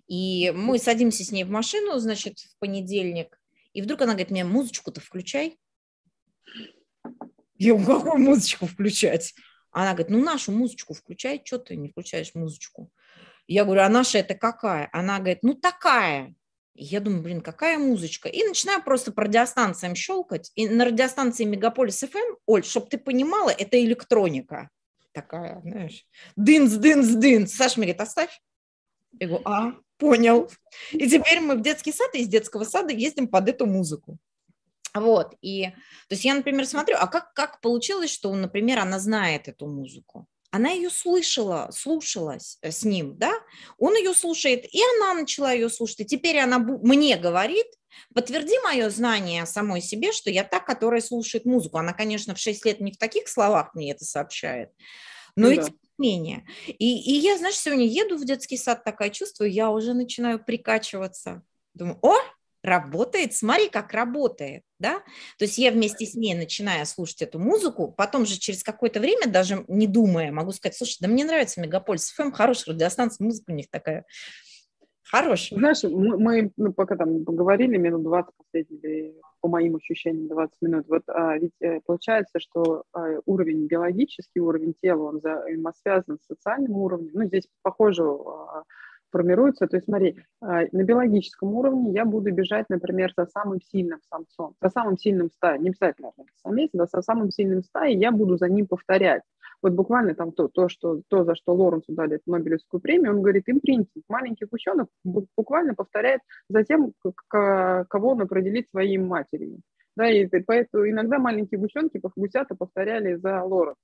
И мы садимся с ней в машину, значит, в понедельник, и вдруг она говорит мне, музычку-то включай. Я говорю, какую музычку включать? Она говорит, ну нашу музычку включай, что ты не включаешь музычку? Я говорю, а наша это какая? Она говорит, ну такая. И я думаю, блин, какая музычка? И начинаю просто по радиостанциям щелкать. И на радиостанции Мегаполис ФМ, Оль, чтобы ты понимала, это электроника такая, знаешь. Дынц, дынц, дынц. Саша мне говорит, оставь. Я говорю, а, понял. И теперь мы в детский сад, и из детского сада ездим под эту музыку. Вот, и, то есть я, например, смотрю, а как, как получилось, что, например, она знает эту музыку? Она ее слышала, слушалась э, с ним, да? Он ее слушает, и она начала ее слушать. И теперь она мне говорит, подтверди мое знание самой себе, что я та, которая слушает музыку. Она, конечно, в 6 лет не в таких словах мне это сообщает, но Ну и да. тем не менее. И, и я, знаешь, сегодня еду в детский сад, такая чувствую, я уже начинаю прикачиваться. Думаю, о, работает, смотри, как работает, да? То есть я вместе с ней начинаю слушать эту музыку, потом же через какое-то время, даже не думая, могу сказать, слушай, да мне нравится Мегаполис ФМ, хорошая радиостанция, музыка у них такая хорошая. Знаешь, мы, мы, ну, пока там поговорили, минут 20 последние, по моим ощущениям, 20 минут, вот а, ведь э, получается, что а, уровень, биологический уровень тела, он взаимосвязан с социальным уровнем, ну, здесь похоже а, формируется, то есть смотри, а, на биологическом уровне я буду бежать, например, за самым сильным самцом, за самым сильным стаей, не обязательно самец, да, со самым сильным стаей я буду за ним повторять. Вот буквально там то, то, что, то за что Лоренсу дали Нобелевскую премию, он говорит, импринтинг, маленький гусенок бу- буквально повторяет за тем, кого он определит своей матерью. Да, и поэтому иногда маленькие гусенки, гусята повторяли за Лоренсом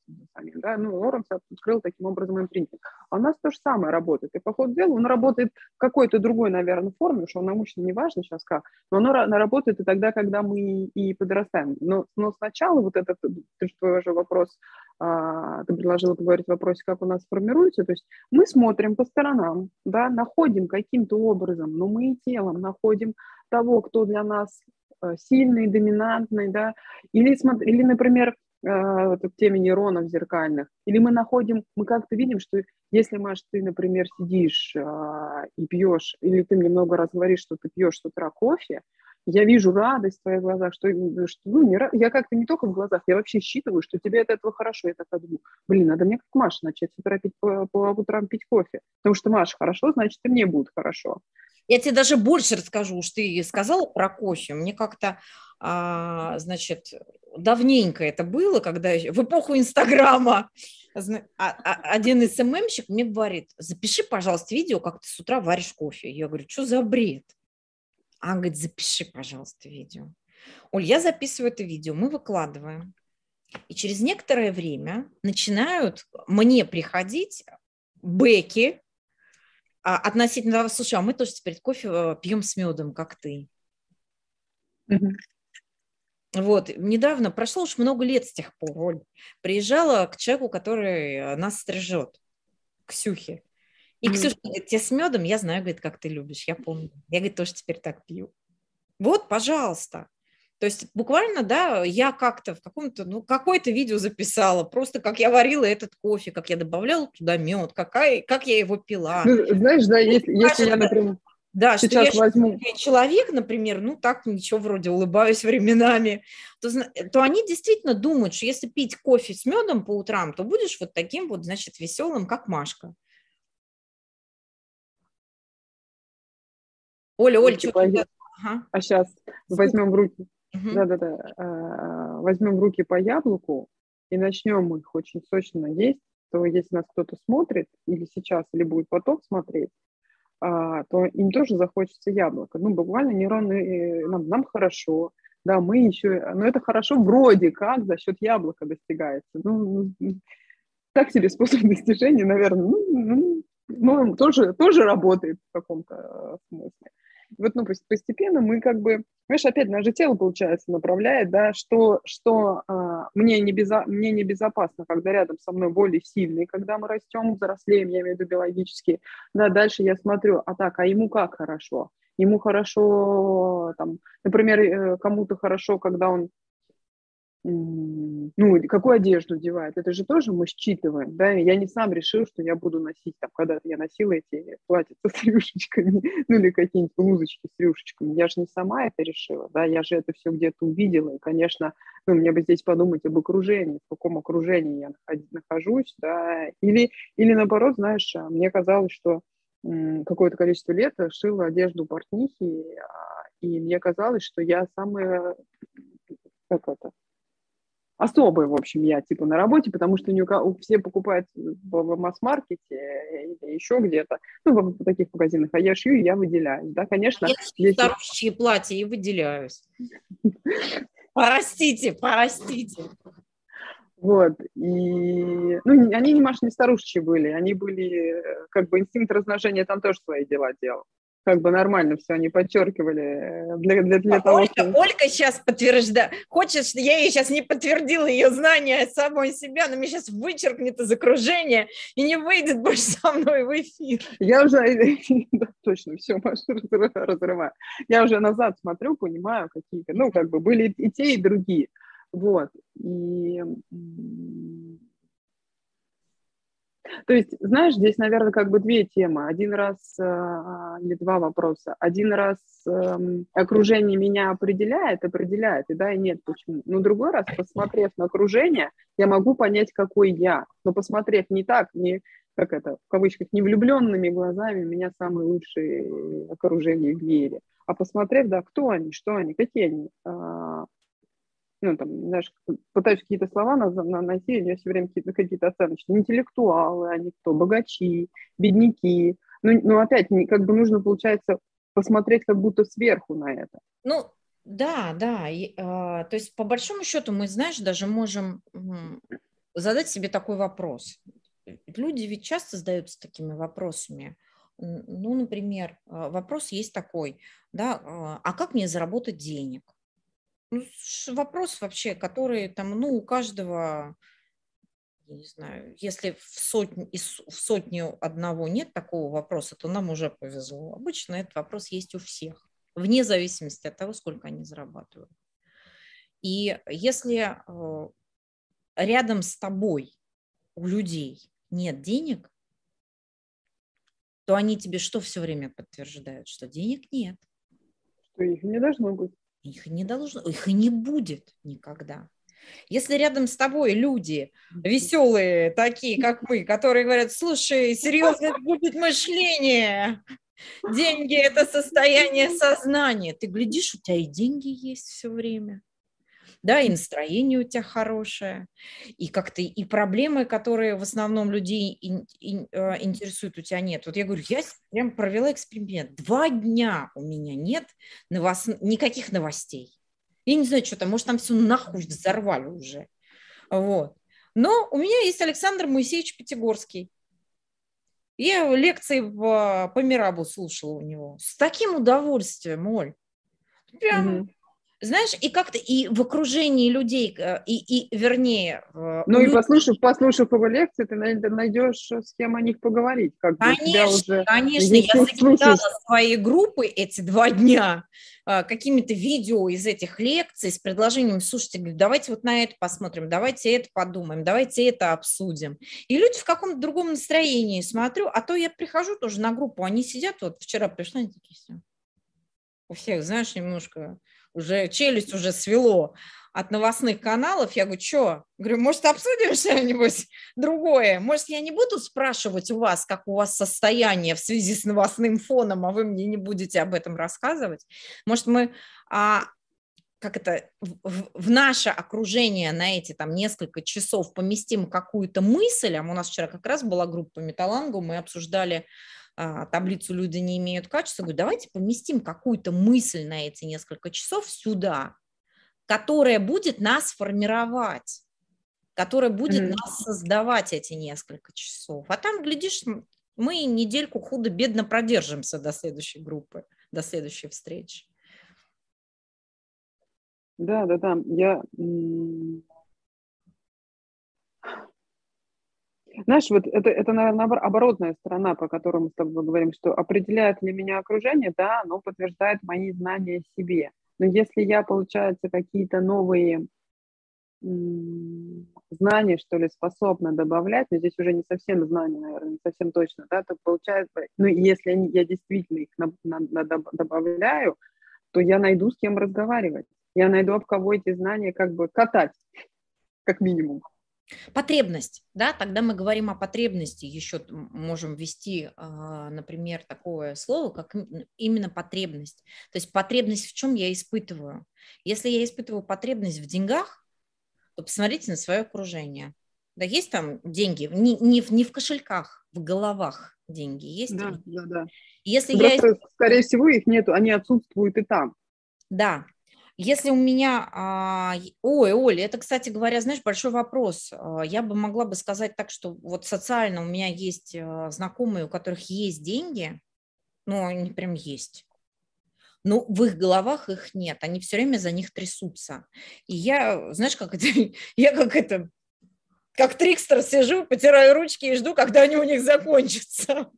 да, ну, Лоренс открыл таким образом импринтинг. А у нас то же самое работает. И по ходу дела он работает в какой-то другой, наверное, форме, что он научно не важно сейчас как, но оно ра- работает и тогда, когда мы и подрастаем. Но, но сначала вот этот, ты же твой же вопрос, ты предложила поговорить о вопросе, как у нас формируется, то есть мы смотрим по сторонам, да, находим каким-то образом, но мы и телом находим того, кто для нас э, сильный, доминантный, да, или, или например, э, в теме нейронов зеркальных, или мы находим, мы как-то видим, что если, Маш, ты, например, сидишь а, и пьешь, или ты мне много раз говоришь, что ты пьешь с утра кофе, я вижу радость в твоих глазах, что, что ну, не, я как-то не только в глазах, я вообще считываю, что тебе от этого хорошо. Я такая думаю, блин, надо мне как Маша начать с пить, по, по утрам пить кофе. Потому что Маша хорошо, значит, и мне будет хорошо. Я тебе даже больше расскажу, что ты сказала про кофе. Мне как-то, а, значит, давненько это было, когда в эпоху Инстаграма а, а, один СММщик мне говорит, запиши, пожалуйста, видео, как ты с утра варишь кофе. Я говорю, что за бред? А говорит, запиши, пожалуйста, видео. Оль, я записываю это видео, мы выкладываем. И через некоторое время начинают мне приходить бэки а, относительно того, слушай, а мы тоже теперь кофе э, пьем с медом, как ты. Вот, недавно, прошло уж много лет с тех пор, Оль, приезжала к человеку, который э, нас стрижет, к Ксюхе. И Ксюша говорит, тебе с медом, я знаю, говорит, как ты любишь, я помню. Я, говорит, тоже теперь так пью. Вот, пожалуйста. То есть буквально, да, я как-то в каком-то, ну, какое-то видео записала, просто как я варила этот кофе, как я добавляла туда мед, какая, как я его пила. Ну, знаешь, да, если, если я, например, да, Сейчас что я возьму. человек, например, ну так ничего вроде улыбаюсь временами, то, то они действительно думают, что если пить кофе с медом по утрам, то будешь вот таким вот, значит, веселым, как Машка. Оля, Оля, что ты... Ага. А сейчас возьмем в руки, угу. да-да-да, а, возьмем в руки по яблоку и начнем их очень сочно есть, то если нас кто-то смотрит, или сейчас, или будет потом смотреть, а, то им тоже захочется яблоко. Ну, буквально нейронные, э, нам, нам хорошо, да, мы еще, но это хорошо вроде как за счет яблока достигается. Ну, так себе способ [LAUGHS] достижения, наверное, ну, ну, ну тоже, тоже работает в каком-то э, смысле вот, ну, постепенно мы как бы, знаешь, опять наше тело, получается, направляет, да, что, что а, мне, не безо, мне небезопасно, когда рядом со мной более сильный, когда мы растем, взрослеем, я имею в виду биологически, да, дальше я смотрю, а так, а ему как хорошо? Ему хорошо, там, например, э, кому-то хорошо, когда он ну, какую одежду одевает, это же тоже мы считываем, да, я не сам решил, что я буду носить, там, когда я носила эти платья [LAUGHS] с рюшечками, ну, или какие-нибудь блузочки с рюшечками, я же не сама это решила, да, я же это все где-то увидела, и, конечно, ну, мне бы здесь подумать об окружении, в каком окружении я нахожусь, да, или, или наоборот, знаешь, а, мне казалось, что какое-то количество лет шила одежду портнихи, а, и мне казалось, что я самая, как это, особый, в общем, я типа на работе, потому что у, все покупают в масс-маркете или еще где-то, ну, в, таких магазинах, а я шью, и я выделяюсь, да, конечно. Я здесь... старущие платья и выделяюсь. Простите, простите. Вот, и, ну, они не, Маш, не старушечьи были, они были, э, как бы, инстинкт размножения там тоже свои дела делал как бы нормально все они подчеркивали э, для, для, для а того, Ольга, что... Ольга сейчас подтверждает. Хочешь, я ей сейчас не подтвердила ее знания самой себя, но мне сейчас вычеркнет из окружения и не выйдет больше со мной в эфир. Я уже, [LAUGHS] да, точно, все, Маша, разрываю. Я уже назад смотрю, понимаю, какие-то, ну, как бы были и те, и другие. Вот. И то есть, знаешь, здесь, наверное, как бы две темы. Один раз э, или два вопроса. Один раз э, окружение меня определяет, определяет, и да, и нет, почему. Но другой раз, посмотрев на окружение, я могу понять, какой я. Но посмотрев не так, не как это, в кавычках, не влюбленными глазами, меня самые лучшие окружения в мире. А посмотрев, да, кто они, что они, какие они, а, ну, там, знаешь, пытаюсь какие-то слова на, на, найти, у меня все время какие-то, какие-то оценочные. Интеллектуалы, они кто? Богачи, бедняки. Ну, ну, опять, как бы нужно, получается, посмотреть как будто сверху на это. Ну, да, да. И, э, то есть, по большому счету, мы, знаешь, даже можем задать себе такой вопрос. Люди ведь часто задаются такими вопросами. Ну, например, а, вопрос есть такой, да, а, а как мне заработать денег? Ну, вопрос вообще, который там, ну, у каждого, я не знаю, если в сотню, в сотню одного нет такого вопроса, то нам уже повезло. Обычно этот вопрос есть у всех, вне зависимости от того, сколько они зарабатывают. И если э, рядом с тобой у людей нет денег, то они тебе что все время подтверждают? Что денег нет. Что их не должно быть. Их не должно, их и не будет никогда. Если рядом с тобой люди веселые, такие, как мы, которые говорят, слушай, серьезно будет мышление, деньги – это состояние сознания. Ты глядишь, у тебя и деньги есть все время да, и настроение у тебя хорошее, и как-то и проблемы, которые в основном людей э, интересуют, у тебя нет. Вот я говорю, я прям провела эксперимент. Два дня у меня нет новос... никаких новостей. Я не знаю, что там, может, там все нахуй взорвали уже. Вот. Но у меня есть Александр Моисеевич Пятигорский. Я лекции по, по Мирабу слушала у него. С таким удовольствием, Оль. Прям mm-hmm. Знаешь, и как-то и в окружении людей, э, и, и вернее... Ну и послушав, послушав его лекции, ты найдешь с кем о них поговорить. Как конечно, уже конечно, я закидала свои группы эти два дня какими-то видео из этих лекций с предложением, слушайте, давайте вот на это посмотрим, давайте это подумаем, давайте это обсудим. И люди в каком-то другом настроении смотрю, а то я прихожу тоже на группу, они сидят, вот вчера пришла, они такие все. У всех, знаешь, немножко уже челюсть уже свело от новостных каналов. Я говорю, что? Говорю, может, обсудим что-нибудь другое? Может, я не буду спрашивать у вас, как у вас состояние в связи с новостным фоном, а вы мне не будете об этом рассказывать? Может, мы а, как это, в, в наше окружение на эти там несколько часов поместим какую-то мысль, а у нас вчера как раз была группа Металангу, мы обсуждали таблицу «Люди не имеют качества», говорю, давайте поместим какую-то мысль на эти несколько часов сюда, которая будет нас формировать, которая будет mm-hmm. нас создавать эти несколько часов. А там, глядишь, мы недельку худо-бедно продержимся до следующей группы, до следующей встречи. Да, да, да. Я знаешь, вот это, это, наверное, оборотная сторона, по которой мы с тобой говорим, что определяет ли меня окружение, да, оно подтверждает мои знания о себе. Но если я, получается, какие-то новые знания, что ли, способна добавлять, но здесь уже не совсем знания, наверное, не совсем точно, да, то получается, ну, если я действительно их на, на, на добавляю, то я найду с кем разговаривать. Я найду, об кого эти знания как бы катать, [LAUGHS] как минимум. Потребность, да, тогда мы говорим о потребности, еще можем ввести, а, например, такое слово, как именно потребность. То есть потребность в чем я испытываю. Если я испытываю потребность в деньгах, то посмотрите на свое окружение. Да, есть там деньги, не, не, в, не в кошельках, в головах деньги есть. Да, да, да. Если Просто, я... скорее всего, их нету, они отсутствуют и там. Да, если у меня, а, ой, Оля, это, кстати говоря, знаешь, большой вопрос. А, я бы могла бы сказать так, что вот социально у меня есть а, знакомые, у которых есть деньги, ну, они прям есть. Но в их головах их нет, они все время за них трясутся. И я, знаешь, как это, [LAUGHS] я как это, как трикстер сижу, потираю ручки и жду, когда они у них закончатся.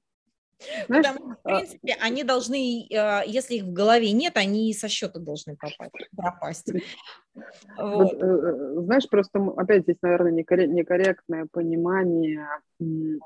Знаешь, Потому что, в а принципе, они должны, э, если их в голове нет, они со счета должны попасть, пропасть. Вот. Вот, э, знаешь, просто опять здесь, наверное, некорректное понимание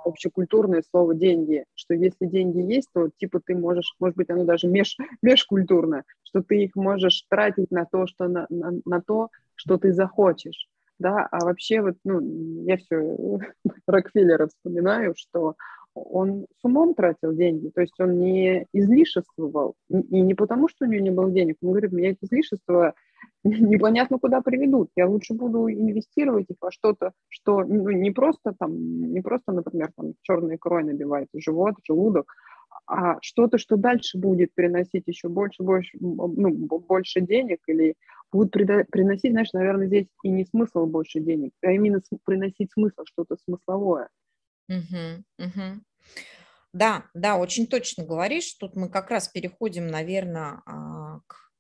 общекультурное слова «деньги», что если деньги есть, то типа ты можешь, может быть, оно даже меж, [LAUGHS] межкультурное, что ты их можешь тратить на то, что, на, на, на то, что ты захочешь. Да, а вообще вот, ну, я все [LAUGHS] Рокфеллера вспоминаю, что он с умом тратил деньги, то есть он не излишествовал, и не потому, что у него не было денег, он говорит, меня эти излишества [LAUGHS] непонятно куда приведут, я лучше буду инвестировать их во что-то, что ну, не просто там, не просто, например, там черной икрой набивает живот, желудок, а что-то, что дальше будет приносить еще больше, больше, ну, больше денег или будет приносить, знаешь, наверное, здесь и не смысл больше денег, а именно приносить смысл, что-то смысловое. Угу, угу. Да, да, очень точно говоришь. Тут мы как раз переходим, наверное, а, к,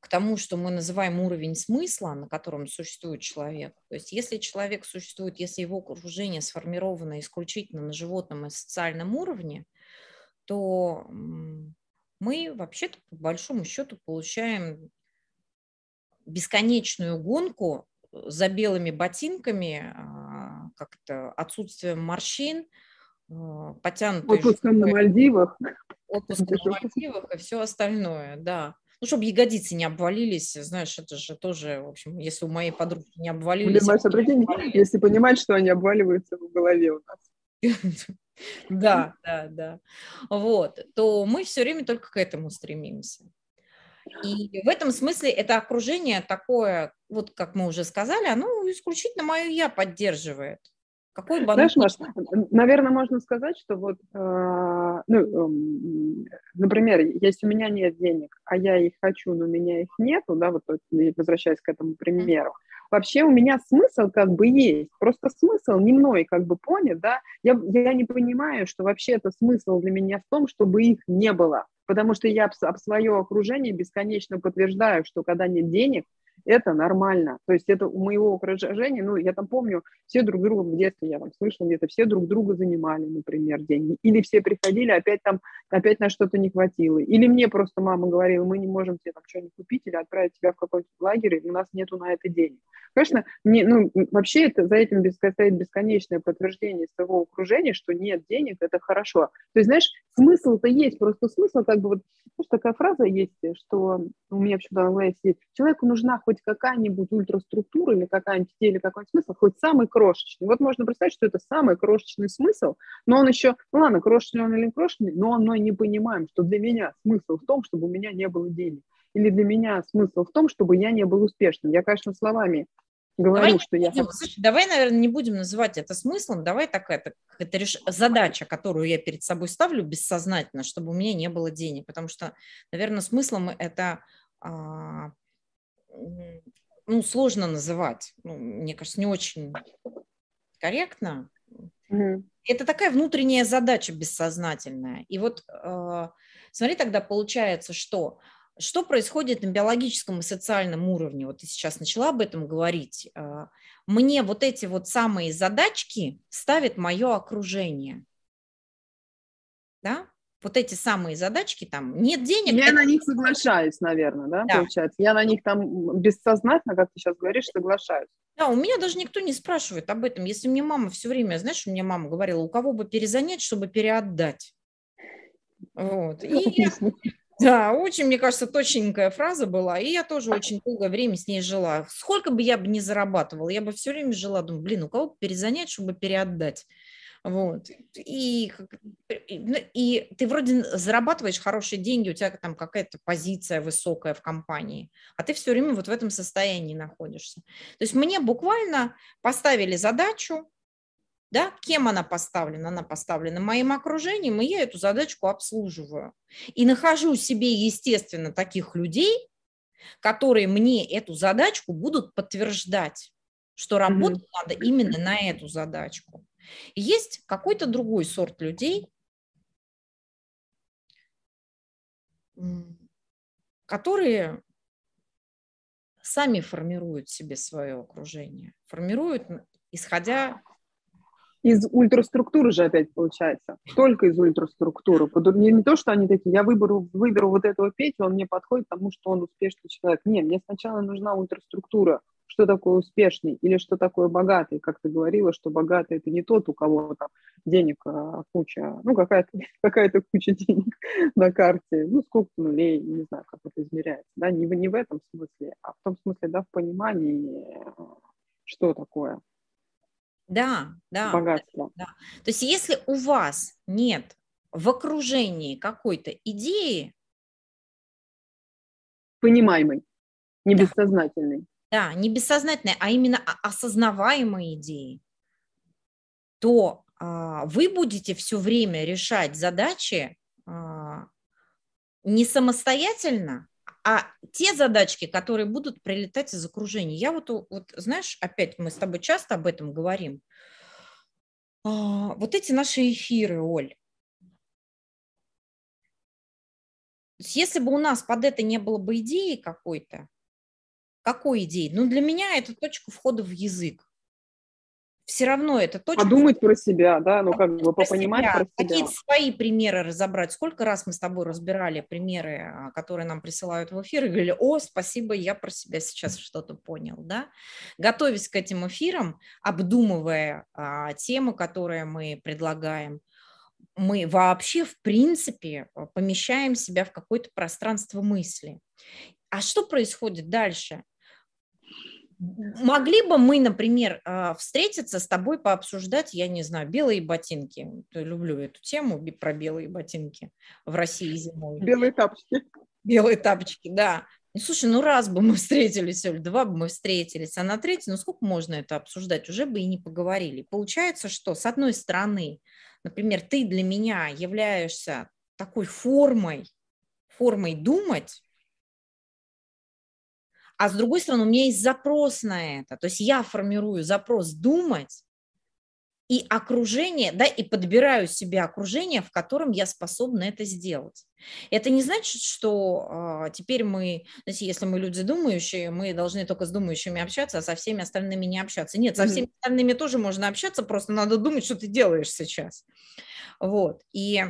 к тому, что мы называем уровень смысла, на котором существует человек. То есть если человек существует, если его окружение сформировано исключительно на животном и социальном уровне, то мы вообще-то по большому счету получаем бесконечную гонку за белыми ботинками как-то отсутствием морщин, а, потянутые... Отпуском на Мальдивах. отпуск на Мальдивах и все остальное, да. Ну, чтобы ягодицы не обвалились, знаешь, это же тоже, в общем, если у моей подруги не обвалились... Блин, Маша, прикинь, если понимать, что они обваливаются в голове у нас. [LAUGHS] Да, да, да. Вот, то мы все время только к этому стремимся. И в этом смысле это окружение такое, вот как мы уже сказали, оно исключительно мое я поддерживает. Какой бы Знаешь, Маш, наверное, можно сказать, что вот, э, ну, э, например, если у меня нет денег, а я их хочу, но у меня их нету, да, вот возвращаясь к этому примеру, вообще у меня смысл как бы есть, просто смысл не мной как бы понят, да, я, я не понимаю, что вообще это смысл для меня в том, чтобы их не было, потому что я об, свое окружение бесконечно подтверждаю, что когда нет денег, это нормально. То есть это у моего окружения, ну, я там помню, все друг друга в детстве, я там слышала где-то, все друг друга занимали, например, деньги. Или все приходили, опять там, опять на что-то не хватило. Или мне просто мама говорила, мы не можем тебе там что-нибудь купить или отправить тебя в какой-то лагерь, и у нас нету на это денег. Конечно, мне, ну, вообще это, за этим стоит бесконечное подтверждение своего окружения, что нет денег, это хорошо. То есть, знаешь, смысл-то есть, просто смысл, как бы вот, знаешь, такая фраза есть, что у меня почему-то есть, человеку нужна хоть какая-нибудь ультраструктура или какая-нибудь идея, или какой-нибудь смысл, хоть самый крошечный. Вот можно представить, что это самый крошечный смысл, но он еще, ну ладно, крошечный он или крошечный, но мы не понимаем, что для меня смысл в том, чтобы у меня не было денег. Или для меня смысл в том, чтобы я не был успешным. Я, конечно, словами говорю, давай что я... Будем, слушай, давай, наверное, не будем называть это смыслом, давай такая это реш... задача, которую я перед собой ставлю бессознательно, чтобы у меня не было денег, потому что, наверное, смыслом это а, ну, сложно называть, ну, мне кажется, не очень корректно. Mm-hmm. Это такая внутренняя задача бессознательная. И вот э, смотри, тогда получается, что что происходит на биологическом и социальном уровне? Вот ты сейчас начала об этом говорить. А, мне вот эти вот самые задачки ставит мое окружение. Да? Вот эти самые задачки, там, нет денег. Я это... на них соглашаюсь, наверное, да, да, получается? Я на них там бессознательно, как ты сейчас говоришь, соглашаюсь. Да, у меня даже никто не спрашивает об этом. Если мне мама все время, знаешь, у меня мама говорила, у кого бы перезанять, чтобы переотдать. Вот. И да, очень, мне кажется, точненькая фраза была, и я тоже очень долгое время с ней жила. Сколько бы я бы не зарабатывала, я бы все время жила, думаю, блин, у кого перезанять, чтобы переотдать. Вот. И, и, ну, и ты вроде зарабатываешь хорошие деньги, у тебя там какая-то позиция высокая в компании, а ты все время вот в этом состоянии находишься. То есть мне буквально поставили задачу, да, кем она поставлена? Она поставлена моим окружением, и я эту задачку обслуживаю. И нахожу себе, естественно, таких людей, которые мне эту задачку будут подтверждать, что работать mm-hmm. надо именно на эту задачку. Есть какой-то другой сорт людей, которые сами формируют себе свое окружение, формируют, исходя из ультраструктуры же опять получается. Только из ультраструктуры. Не, не то, что они такие, я выберу, выберу вот этого Петю, он мне подходит, потому что он успешный человек. Нет, мне сначала нужна ультраструктура. Что такое успешный или что такое богатый? Как ты говорила, что богатый – это не тот, у кого там денег а, куча, ну, какая-то [LAUGHS] какая куча денег [LAUGHS] на карте, ну, сколько нулей, не знаю, как это измеряется. Да? Не, не в этом смысле, а в том смысле, да, в понимании, что такое да, да. Богатство. Да. То есть если у вас нет в окружении какой-то идеи... Понимаемой, не да. бессознательной. Да, не бессознательной, а именно осознаваемой идеи, то а, вы будете все время решать задачи а, не самостоятельно, а те задачки, которые будут прилетать из окружения. Я вот, вот, знаешь, опять мы с тобой часто об этом говорим. А, вот эти наши эфиры, Оль. Если бы у нас под это не было бы идеи какой-то, какой идеи? Ну, для меня это точка входа в язык все равно это точно... Подумать про себя, да, ну как бы попонимать про себя. Какие-то свои примеры разобрать. Сколько раз мы с тобой разбирали примеры, а, которые нам присылают в эфир, и говорили, о, спасибо, я про себя сейчас что-то понял, да. Готовясь к этим эфирам, обдумывая а, темы, которые мы предлагаем, мы вообще, в принципе, помещаем себя в какое-то пространство мысли. А что происходит дальше? Могли бы мы, например, а, встретиться с тобой, пообсуждать, я не знаю, белые ботинки. Люблю эту тему про белые ботинки в России зимой. Белые тапочки. Белые тапочки, да. Ну, слушай, ну раз бы мы [LAUGHS] встретились, или два бы мы встретились, а на третий, ну сколько можно это обсуждать? Уже бы и не поговорили. Получается, что с одной стороны, например, ты для меня являешься такой формой, формой думать, а с другой стороны, у меня есть запрос на это. То есть я формирую запрос думать, и окружение, да, и подбираю себе окружение, в котором я способна это сделать. Это не значит, что э, теперь мы, знаете, если мы люди думающие, мы должны только с думающими общаться, а со всеми остальными не общаться. Нет, со всеми остальными тоже можно общаться, просто надо думать, что ты делаешь сейчас. Вот. И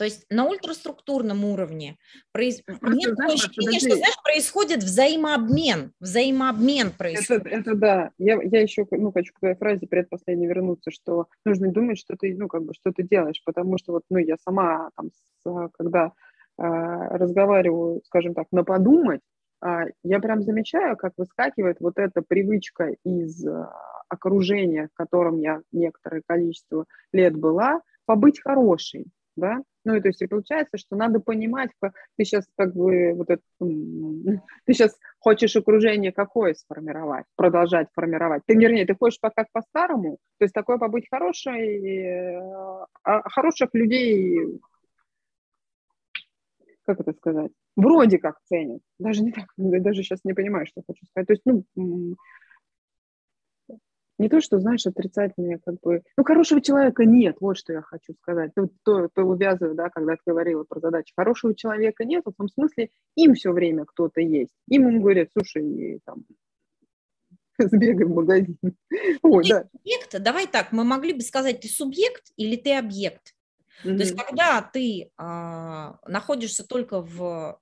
то есть на ультраструктурном уровне произ... нет знаешь, ощущения, что знаешь, происходит взаимообмен, взаимообмен происходит. Это, это да. Я, я еще ну, хочу к твоей фразе предпоследней вернуться, что нужно думать, что ты, ну, как бы, что ты делаешь, потому что вот, ну, я сама там, с, когда э, разговариваю, скажем так, на подумать, э, я прям замечаю, как выскакивает вот эта привычка из окружения, в котором я некоторое количество лет была, побыть хорошей, да, ну, и то есть и получается, что надо понимать, ты сейчас как бы вот это, [LAUGHS] ты сейчас хочешь окружение какое сформировать, продолжать формировать. Ты, вернее, ты хочешь пока по-старому, то есть такое побыть хорошей, э, а хороших людей, как это сказать, вроде как ценят. Даже не так, даже сейчас не понимаю, что хочу сказать. То есть, ну, не то, что, знаешь, отрицательные, как бы, ну, хорошего человека нет, вот что я хочу сказать. То, то, то увязываю, да, когда ты говорила про задачи. Хорошего человека нет, в том смысле, им все время кто-то есть. Им им говорят, слушай, там, [LAUGHS] сбегай в магазин. [LAUGHS] Ой, да. Субъект, давай так, мы могли бы сказать, ты субъект или ты объект. Mm-hmm. То есть, когда ты а, находишься только в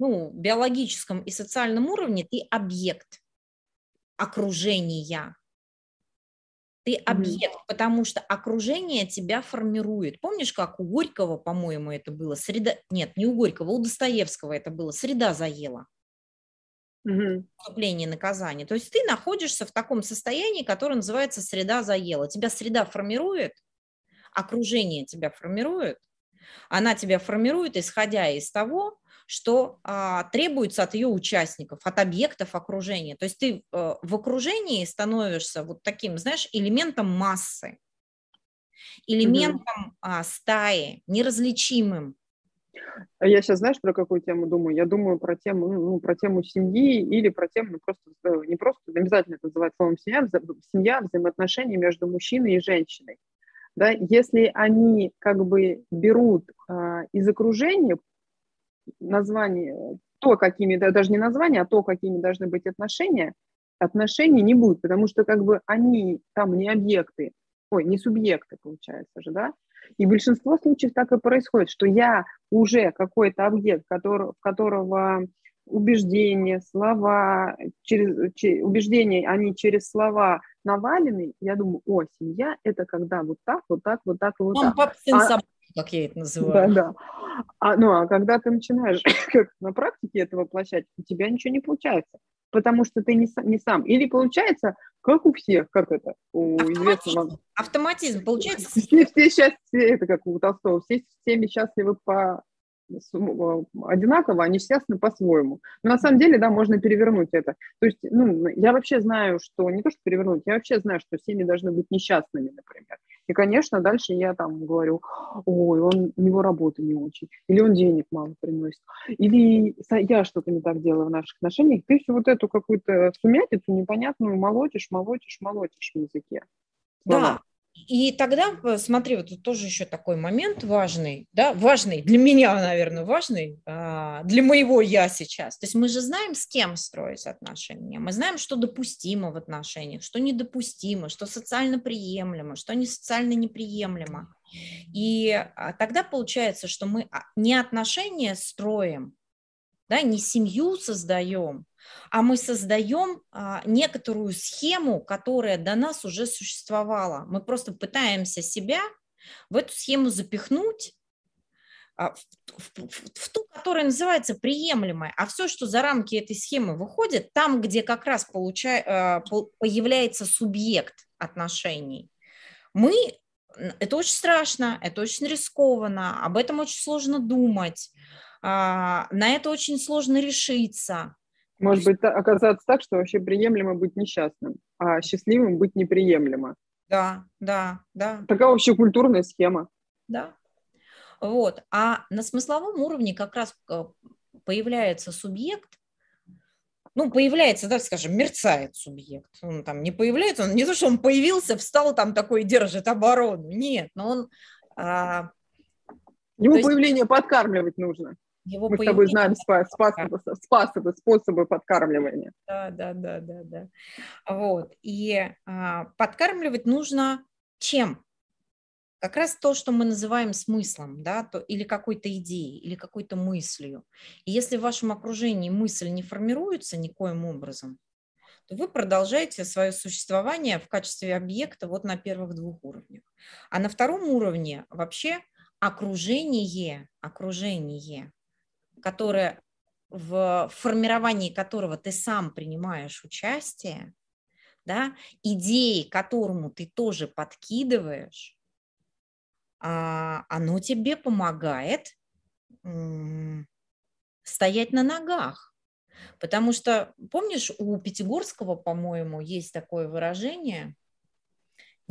ну, биологическом и социальном уровне, ты объект окружения. Ты объект, mm-hmm. потому что окружение тебя формирует. Помнишь, как у Горького, по-моему, это было? Среда... Нет, не у Горького, у Достоевского это было. Среда заела. Mm-hmm. Вступление наказания. То есть ты находишься в таком состоянии, которое называется среда заела. Тебя среда формирует, окружение тебя формирует, она тебя формирует, исходя из того, что а, требуется от ее участников, от объектов окружения. То есть ты а, в окружении становишься вот таким, знаешь, элементом массы, элементом а, стаи, неразличимым. А я сейчас, знаешь, про какую тему думаю? Я думаю про тему, ну, ну про тему семьи или про тему, ну, просто, э, не просто, обязательно это называть словом семья, семья, взаимоотношения между мужчиной и женщиной. Да, если они как бы берут а, из окружения название, то, какими, даже не название, а то, какими должны быть отношения, отношений не будет, потому что как бы они там не объекты, ой, не субъекты, получается же, да? И в большинстве случаев так и происходит, что я уже какой-то объект, который, которого убеждения, слова, через, через, убеждения, они через слова навалены, я думаю, о, семья – это когда вот так, вот так, вот так, вот так. Сын, а, как я это называю. Да, да. А, ну, а когда ты начинаешь [COUGHS] на практике это воплощать, у тебя ничего не получается, потому что ты не, не сам. Или получается, как у всех, как это, у Автоматизм, известного... Автоматизм, получается... [LAUGHS] Все, все счастливы, это как у Толстого, все всеми счастливы по одинаково, они счастливы по-своему. Но на самом деле, да, можно перевернуть это. То есть, ну, я вообще знаю, что, не то, что перевернуть, я вообще знаю, что семьи должны быть несчастными, например. И, конечно, дальше я там говорю, ой, он, у него работа не очень, или он денег мало приносит, или я что-то не так делаю в наших отношениях. Ты всю вот эту какую-то сумятицу непонятную молотишь, молотишь, молотишь в языке. Да, и тогда, э, смотри, вот тут тоже еще такой момент важный, да, важный, для меня, наверное, важный, а, для моего я сейчас. То есть мы же знаем, с кем строить отношения, мы знаем, что допустимо в отношениях, что недопустимо, что социально приемлемо, что не социально неприемлемо. И а, тогда получается, что мы а, не отношения строим, да, не семью создаем, а мы создаем а, некоторую схему, которая до нас уже существовала. Мы просто пытаемся себя в эту схему запихнуть, а, в, в, в, в ту, которая называется приемлемая, а все, что за рамки этой схемы выходит, там, где как раз получай, а, появляется субъект отношений, мы это очень страшно, это очень рискованно, об этом очень сложно думать, на это очень сложно решиться. Может быть, оказаться так, что вообще приемлемо быть несчастным, а счастливым быть неприемлемо. Да, да, да. Такая вообще культурная схема. Да. Вот. А на смысловом уровне как раз э, появляется субъект, ну, появляется, да, скажем, мерцает субъект. Он там не появляется, он не то, что он появился, встал там такой держит оборону. Нет, но он... А, Ему появление есть, подкармливать нужно. Его Мы с тобой знаем способы, способы, способы подкармливания. Да, да, да, да, да. Вот. И а, подкармливать нужно чем? Как раз то, что мы называем смыслом, да, то, или какой-то идеей, или какой-то мыслью. И если в вашем окружении мысль не формируется никоим образом, то вы продолжаете свое существование в качестве объекта вот на первых двух уровнях. А на втором уровне вообще окружение, окружение, которое в формировании которого ты сам принимаешь участие, да, идеи которому ты тоже подкидываешь, а, оно тебе помогает стоять на ногах. Потому что, помнишь, у Пятигорского, по-моему, есть такое выражение,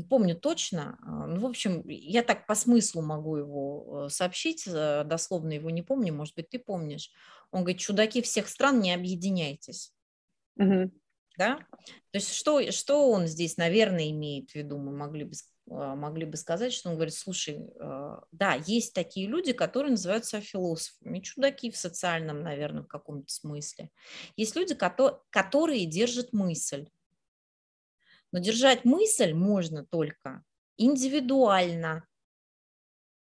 не помню точно, а, ну, в общем, я так по смыслу могу его э, сообщить, э, дословно его не помню, может быть, ты помнишь. Он говорит, чудаки всех стран, не объединяйтесь. Угу. Да? То есть что, что он здесь, наверное, имеет в виду, мы могли бы а, могли бы сказать, что он говорит, слушай, а, да, есть такие люди, которые называются философами, чудаки в социальном, наверное, в каком-то смысле. Есть люди, которые держат мысль. Но держать мысль можно только индивидуально,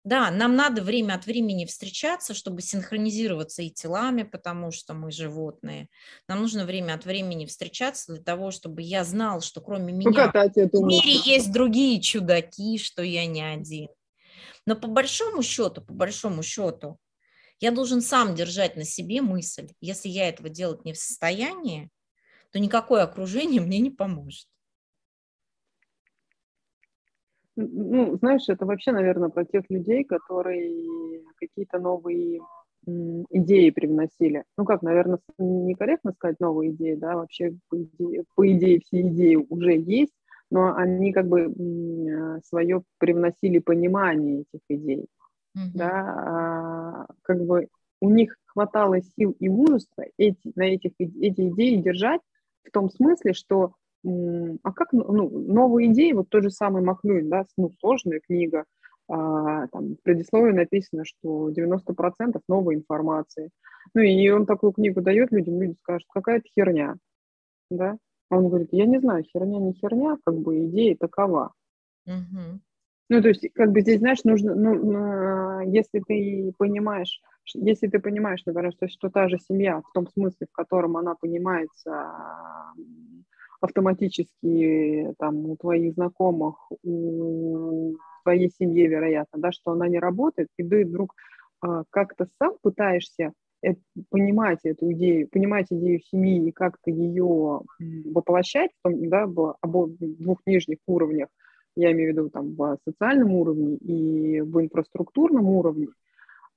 да, нам надо время от времени встречаться, чтобы синхронизироваться и телами, потому что мы животные. Нам нужно время от времени встречаться для того, чтобы я знал, что кроме меня в мире есть другие чудаки, что я не один. Но по большому счету, по большому счету, я должен сам держать на себе мысль. Если я этого делать не в состоянии, то никакое окружение [LAUGHS] мне не поможет. Ну, знаешь, это вообще, наверное, про тех людей, которые какие-то новые идеи привносили. Ну как, наверное, некорректно сказать новые идеи, да, вообще по идее, по идее все идеи уже есть, но они как бы свое привносили понимание этих идей, mm-hmm. да, а, как бы у них хватало сил и мужества эти, на этих, эти идеи держать в том смысле, что а как ну, ну, новые идеи, вот тот же самый Маклюин, да, ну, сложная книга, а, там в предисловии написано, что 90% новой информации. Ну, и он такую книгу дает людям, люди скажут, какая-то херня, да. А он говорит, я не знаю, херня не херня, как бы идея такова. Угу. Ну, то есть, как бы здесь, знаешь, нужно, ну, если ты понимаешь, если ты понимаешь, например, что, что та же семья в том смысле, в котором она понимается автоматически там у твоих знакомых, у твоей семьи, вероятно, да, что она не работает, и ты вдруг а, как-то сам пытаешься понимать эту идею, понимать идею семьи и как-то ее воплощать да, в двух нижних уровнях, я имею в виду там в социальном уровне и в инфраструктурном уровне,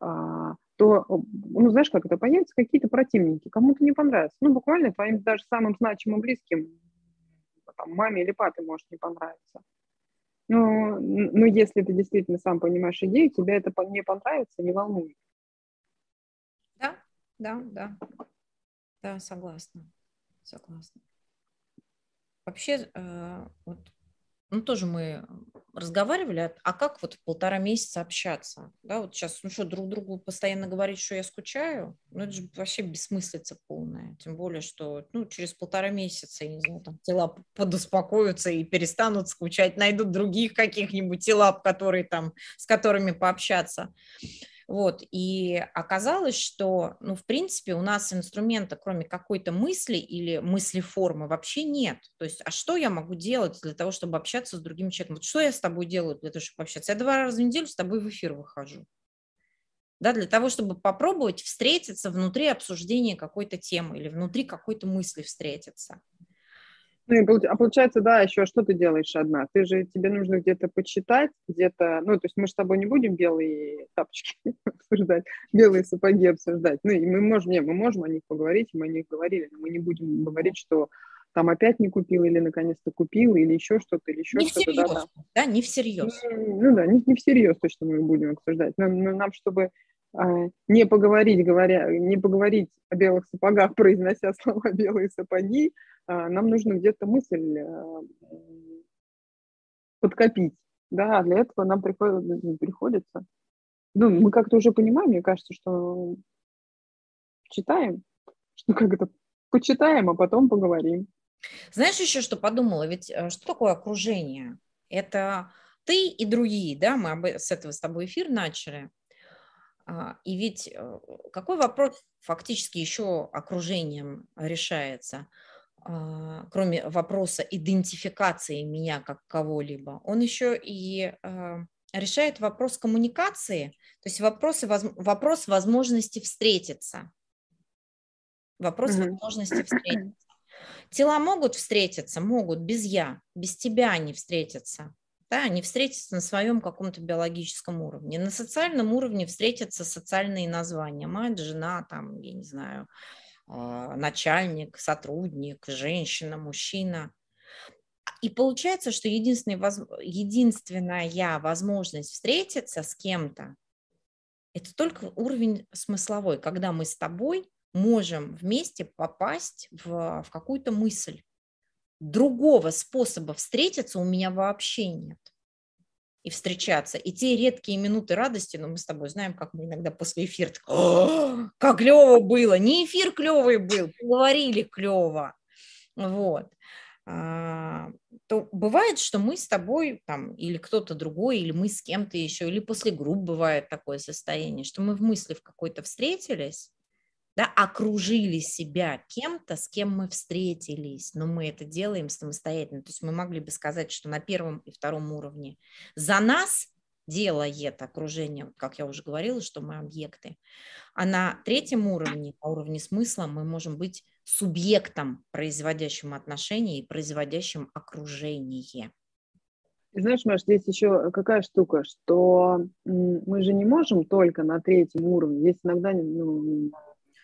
а, то, ну, знаешь, как это, появятся какие-то противники, кому-то не понравится. Ну, буквально твоим даже самым значимым близким там, маме или папе может не понравиться. Но, но если ты действительно сам понимаешь идею, тебе это не понравится, не волнует. Да, да, да. Да, согласна. Согласна. Вообще, э, вот ну, тоже мы разговаривали, а как вот полтора месяца общаться? Да, вот сейчас, ну что, друг другу постоянно говорить, что я скучаю, ну это же вообще бессмыслица полная. Тем более, что ну, через полтора месяца, я не знаю, там тела подуспокоятся и перестанут скучать, найдут других каких-нибудь тела, которые там, с которыми пообщаться. Вот, и оказалось, что, ну, в принципе, у нас инструмента, кроме какой-то мысли или мысли формы, вообще нет. То есть, а что я могу делать для того, чтобы общаться с другим человеком? Вот что я с тобой делаю для того, чтобы общаться? Я два раза в неделю с тобой в эфир выхожу. Да, для того, чтобы попробовать встретиться внутри обсуждения какой-то темы или внутри какой-то мысли встретиться. Ну, а получается, да, еще что ты делаешь одна? Ты же, тебе нужно где-то почитать, где-то, ну, то есть мы с тобой не будем белые тапочки [LAUGHS] обсуждать, белые сапоги обсуждать. Ну, и мы можем, не, мы можем о них поговорить, мы о них говорили, но мы не будем говорить, что там опять не купил или наконец-то купил, или еще что-то, или еще не что-то. Всерьез, да, да, не всерьез. Ну, ну да, не, не всерьез точно мы будем обсуждать. Но, но нам, чтобы а, не поговорить, говоря, не поговорить о белых сапогах, [LAUGHS] произнося слова белые сапоги, нам нужно где-то мысль а, подкопить. Да, для этого нам приходит, приходится. Ну, мы как-то уже понимаем, мне кажется, что читаем, [LAUGHS] что как это почитаем, а потом поговорим. Знаешь еще, что подумала? Ведь э, что такое окружение? Это ты и другие, да, мы с этого с тобой эфир начали. А, и ведь э, какой вопрос фактически еще окружением решается, а, кроме вопроса идентификации меня как кого-либо, он еще и а, решает вопрос коммуникации, то есть вопросы, вопрос возможности встретиться. Вопрос mm-hmm. возможности [COUGHS] встретиться. Тела могут встретиться, могут без я, без тебя они встретятся да, они встретятся на своем каком-то биологическом уровне. На социальном уровне встретятся социальные названия. Мать, жена, там, я не знаю, а, начальник, сотрудник, женщина, мужчина. И получается, что единственная, единственная возможность встретиться с кем-то – это только уровень смысловой, когда мы с тобой можем вместе попасть в, в какую-то мысль другого способа встретиться у меня вообще нет и встречаться. И те редкие минуты радости, но ну, мы с тобой знаем, как мы иногда после эфира, как клево было, не эфир клевый был, говорили клево, вот. А, то бывает, что мы с тобой там, или кто-то другой, или мы с кем-то еще, или после групп бывает такое состояние, что мы в мысли в какой-то встретились, да, окружили себя кем-то, с кем мы встретились, но мы это делаем самостоятельно. То есть мы могли бы сказать, что на первом и втором уровне за нас делает окружение, как я уже говорила, что мы объекты. А на третьем уровне, на уровне смысла, мы можем быть субъектом, производящим отношения и производящим окружение. Знаешь, Маш, здесь еще какая штука, что мы же не можем только на третьем уровне. Есть иногда ну,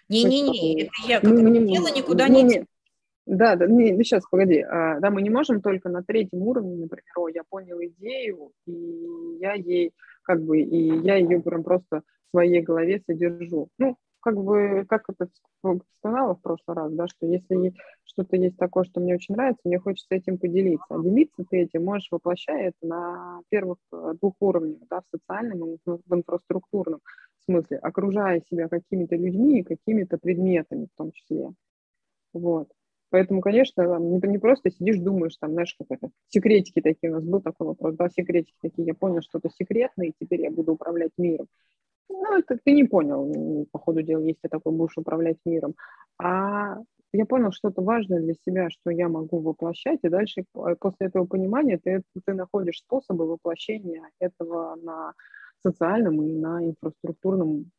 не-не-не, это я как мы, это дело никуда не, не да, да, не, ну сейчас, погоди. А, да, мы не можем только на третьем уровне, например, о, я понял идею, и я ей, как бы, и я ее прям просто в своей голове содержу. Ну, как бы, как это вспоминала в прошлый раз, да, что если что-то есть такое, что мне очень нравится, мне хочется этим поделиться. А делиться ты этим можешь, воплощая это на первых э, двух уровнях, да, в социальном и в инфраструктурном смысле, окружая себя какими-то людьми и какими-то предметами в том числе. Вот. Поэтому, конечно, там, не, не просто сидишь, думаешь, там, знаешь, как это, секретики такие, у нас был такой вопрос, да, секретики такие, я понял что-то секретное, и теперь я буду управлять миром. Ну, это ты не понял, по ходу дела, если ты такой будешь управлять миром. А я понял что-то важное для себя, что я могу воплощать, и дальше после этого понимания ты, ты находишь способы воплощения этого на социальном и на инфраструктурном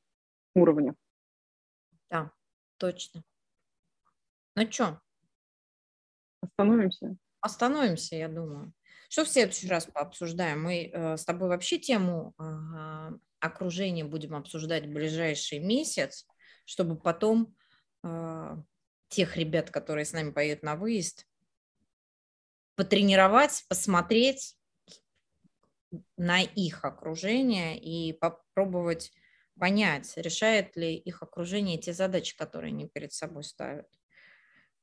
уровне. Да, точно. Ну что? Остановимся? Остановимся, я думаю. Что в следующий раз пообсуждаем? Мы э, с тобой вообще тему э, окружения будем обсуждать в ближайший месяц, чтобы потом э, тех ребят, которые с нами поедут на выезд, потренировать, посмотреть, на их окружение и попробовать понять, решает ли их окружение те задачи, которые они перед собой ставят.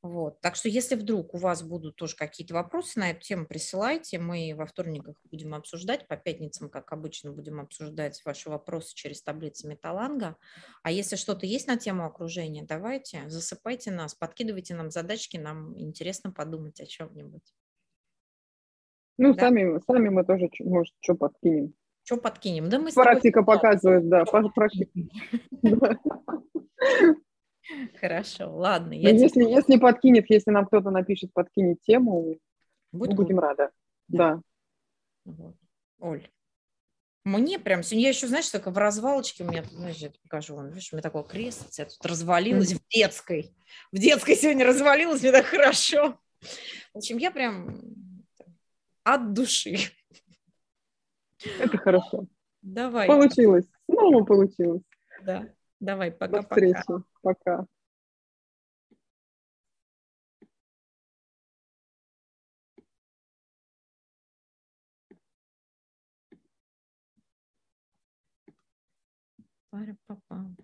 Вот. Так что если вдруг у вас будут тоже какие-то вопросы на эту тему, присылайте. Мы во вторниках будем обсуждать, по пятницам, как обычно, будем обсуждать ваши вопросы через таблицы Металанга. А если что-то есть на тему окружения, давайте, засыпайте нас, подкидывайте нам задачки, нам интересно подумать о чем-нибудь. Ну, да? сами, сами мы тоже, может, что подкинем. Что подкинем? Да мы Практика тобой... показывает, да, практика. [LAUGHS] Хорошо, ладно. Я если, тебе... если подкинет, если нам кто-то напишет, подкинет тему, Будь будем рады. Да. Вот. Оль, мне прям сегодня, я еще, знаешь, только в развалочке у меня, знаешь, я покажу, вон, видишь, у меня такое кресло, я тут развалилась в детской. В детской сегодня развалилась, мне так хорошо. В общем, я прям от души. Это хорошо. Давай. Получилось. Снова получилось. Да. Давай, пока-пока. До встречи. Пока. Пара-папа.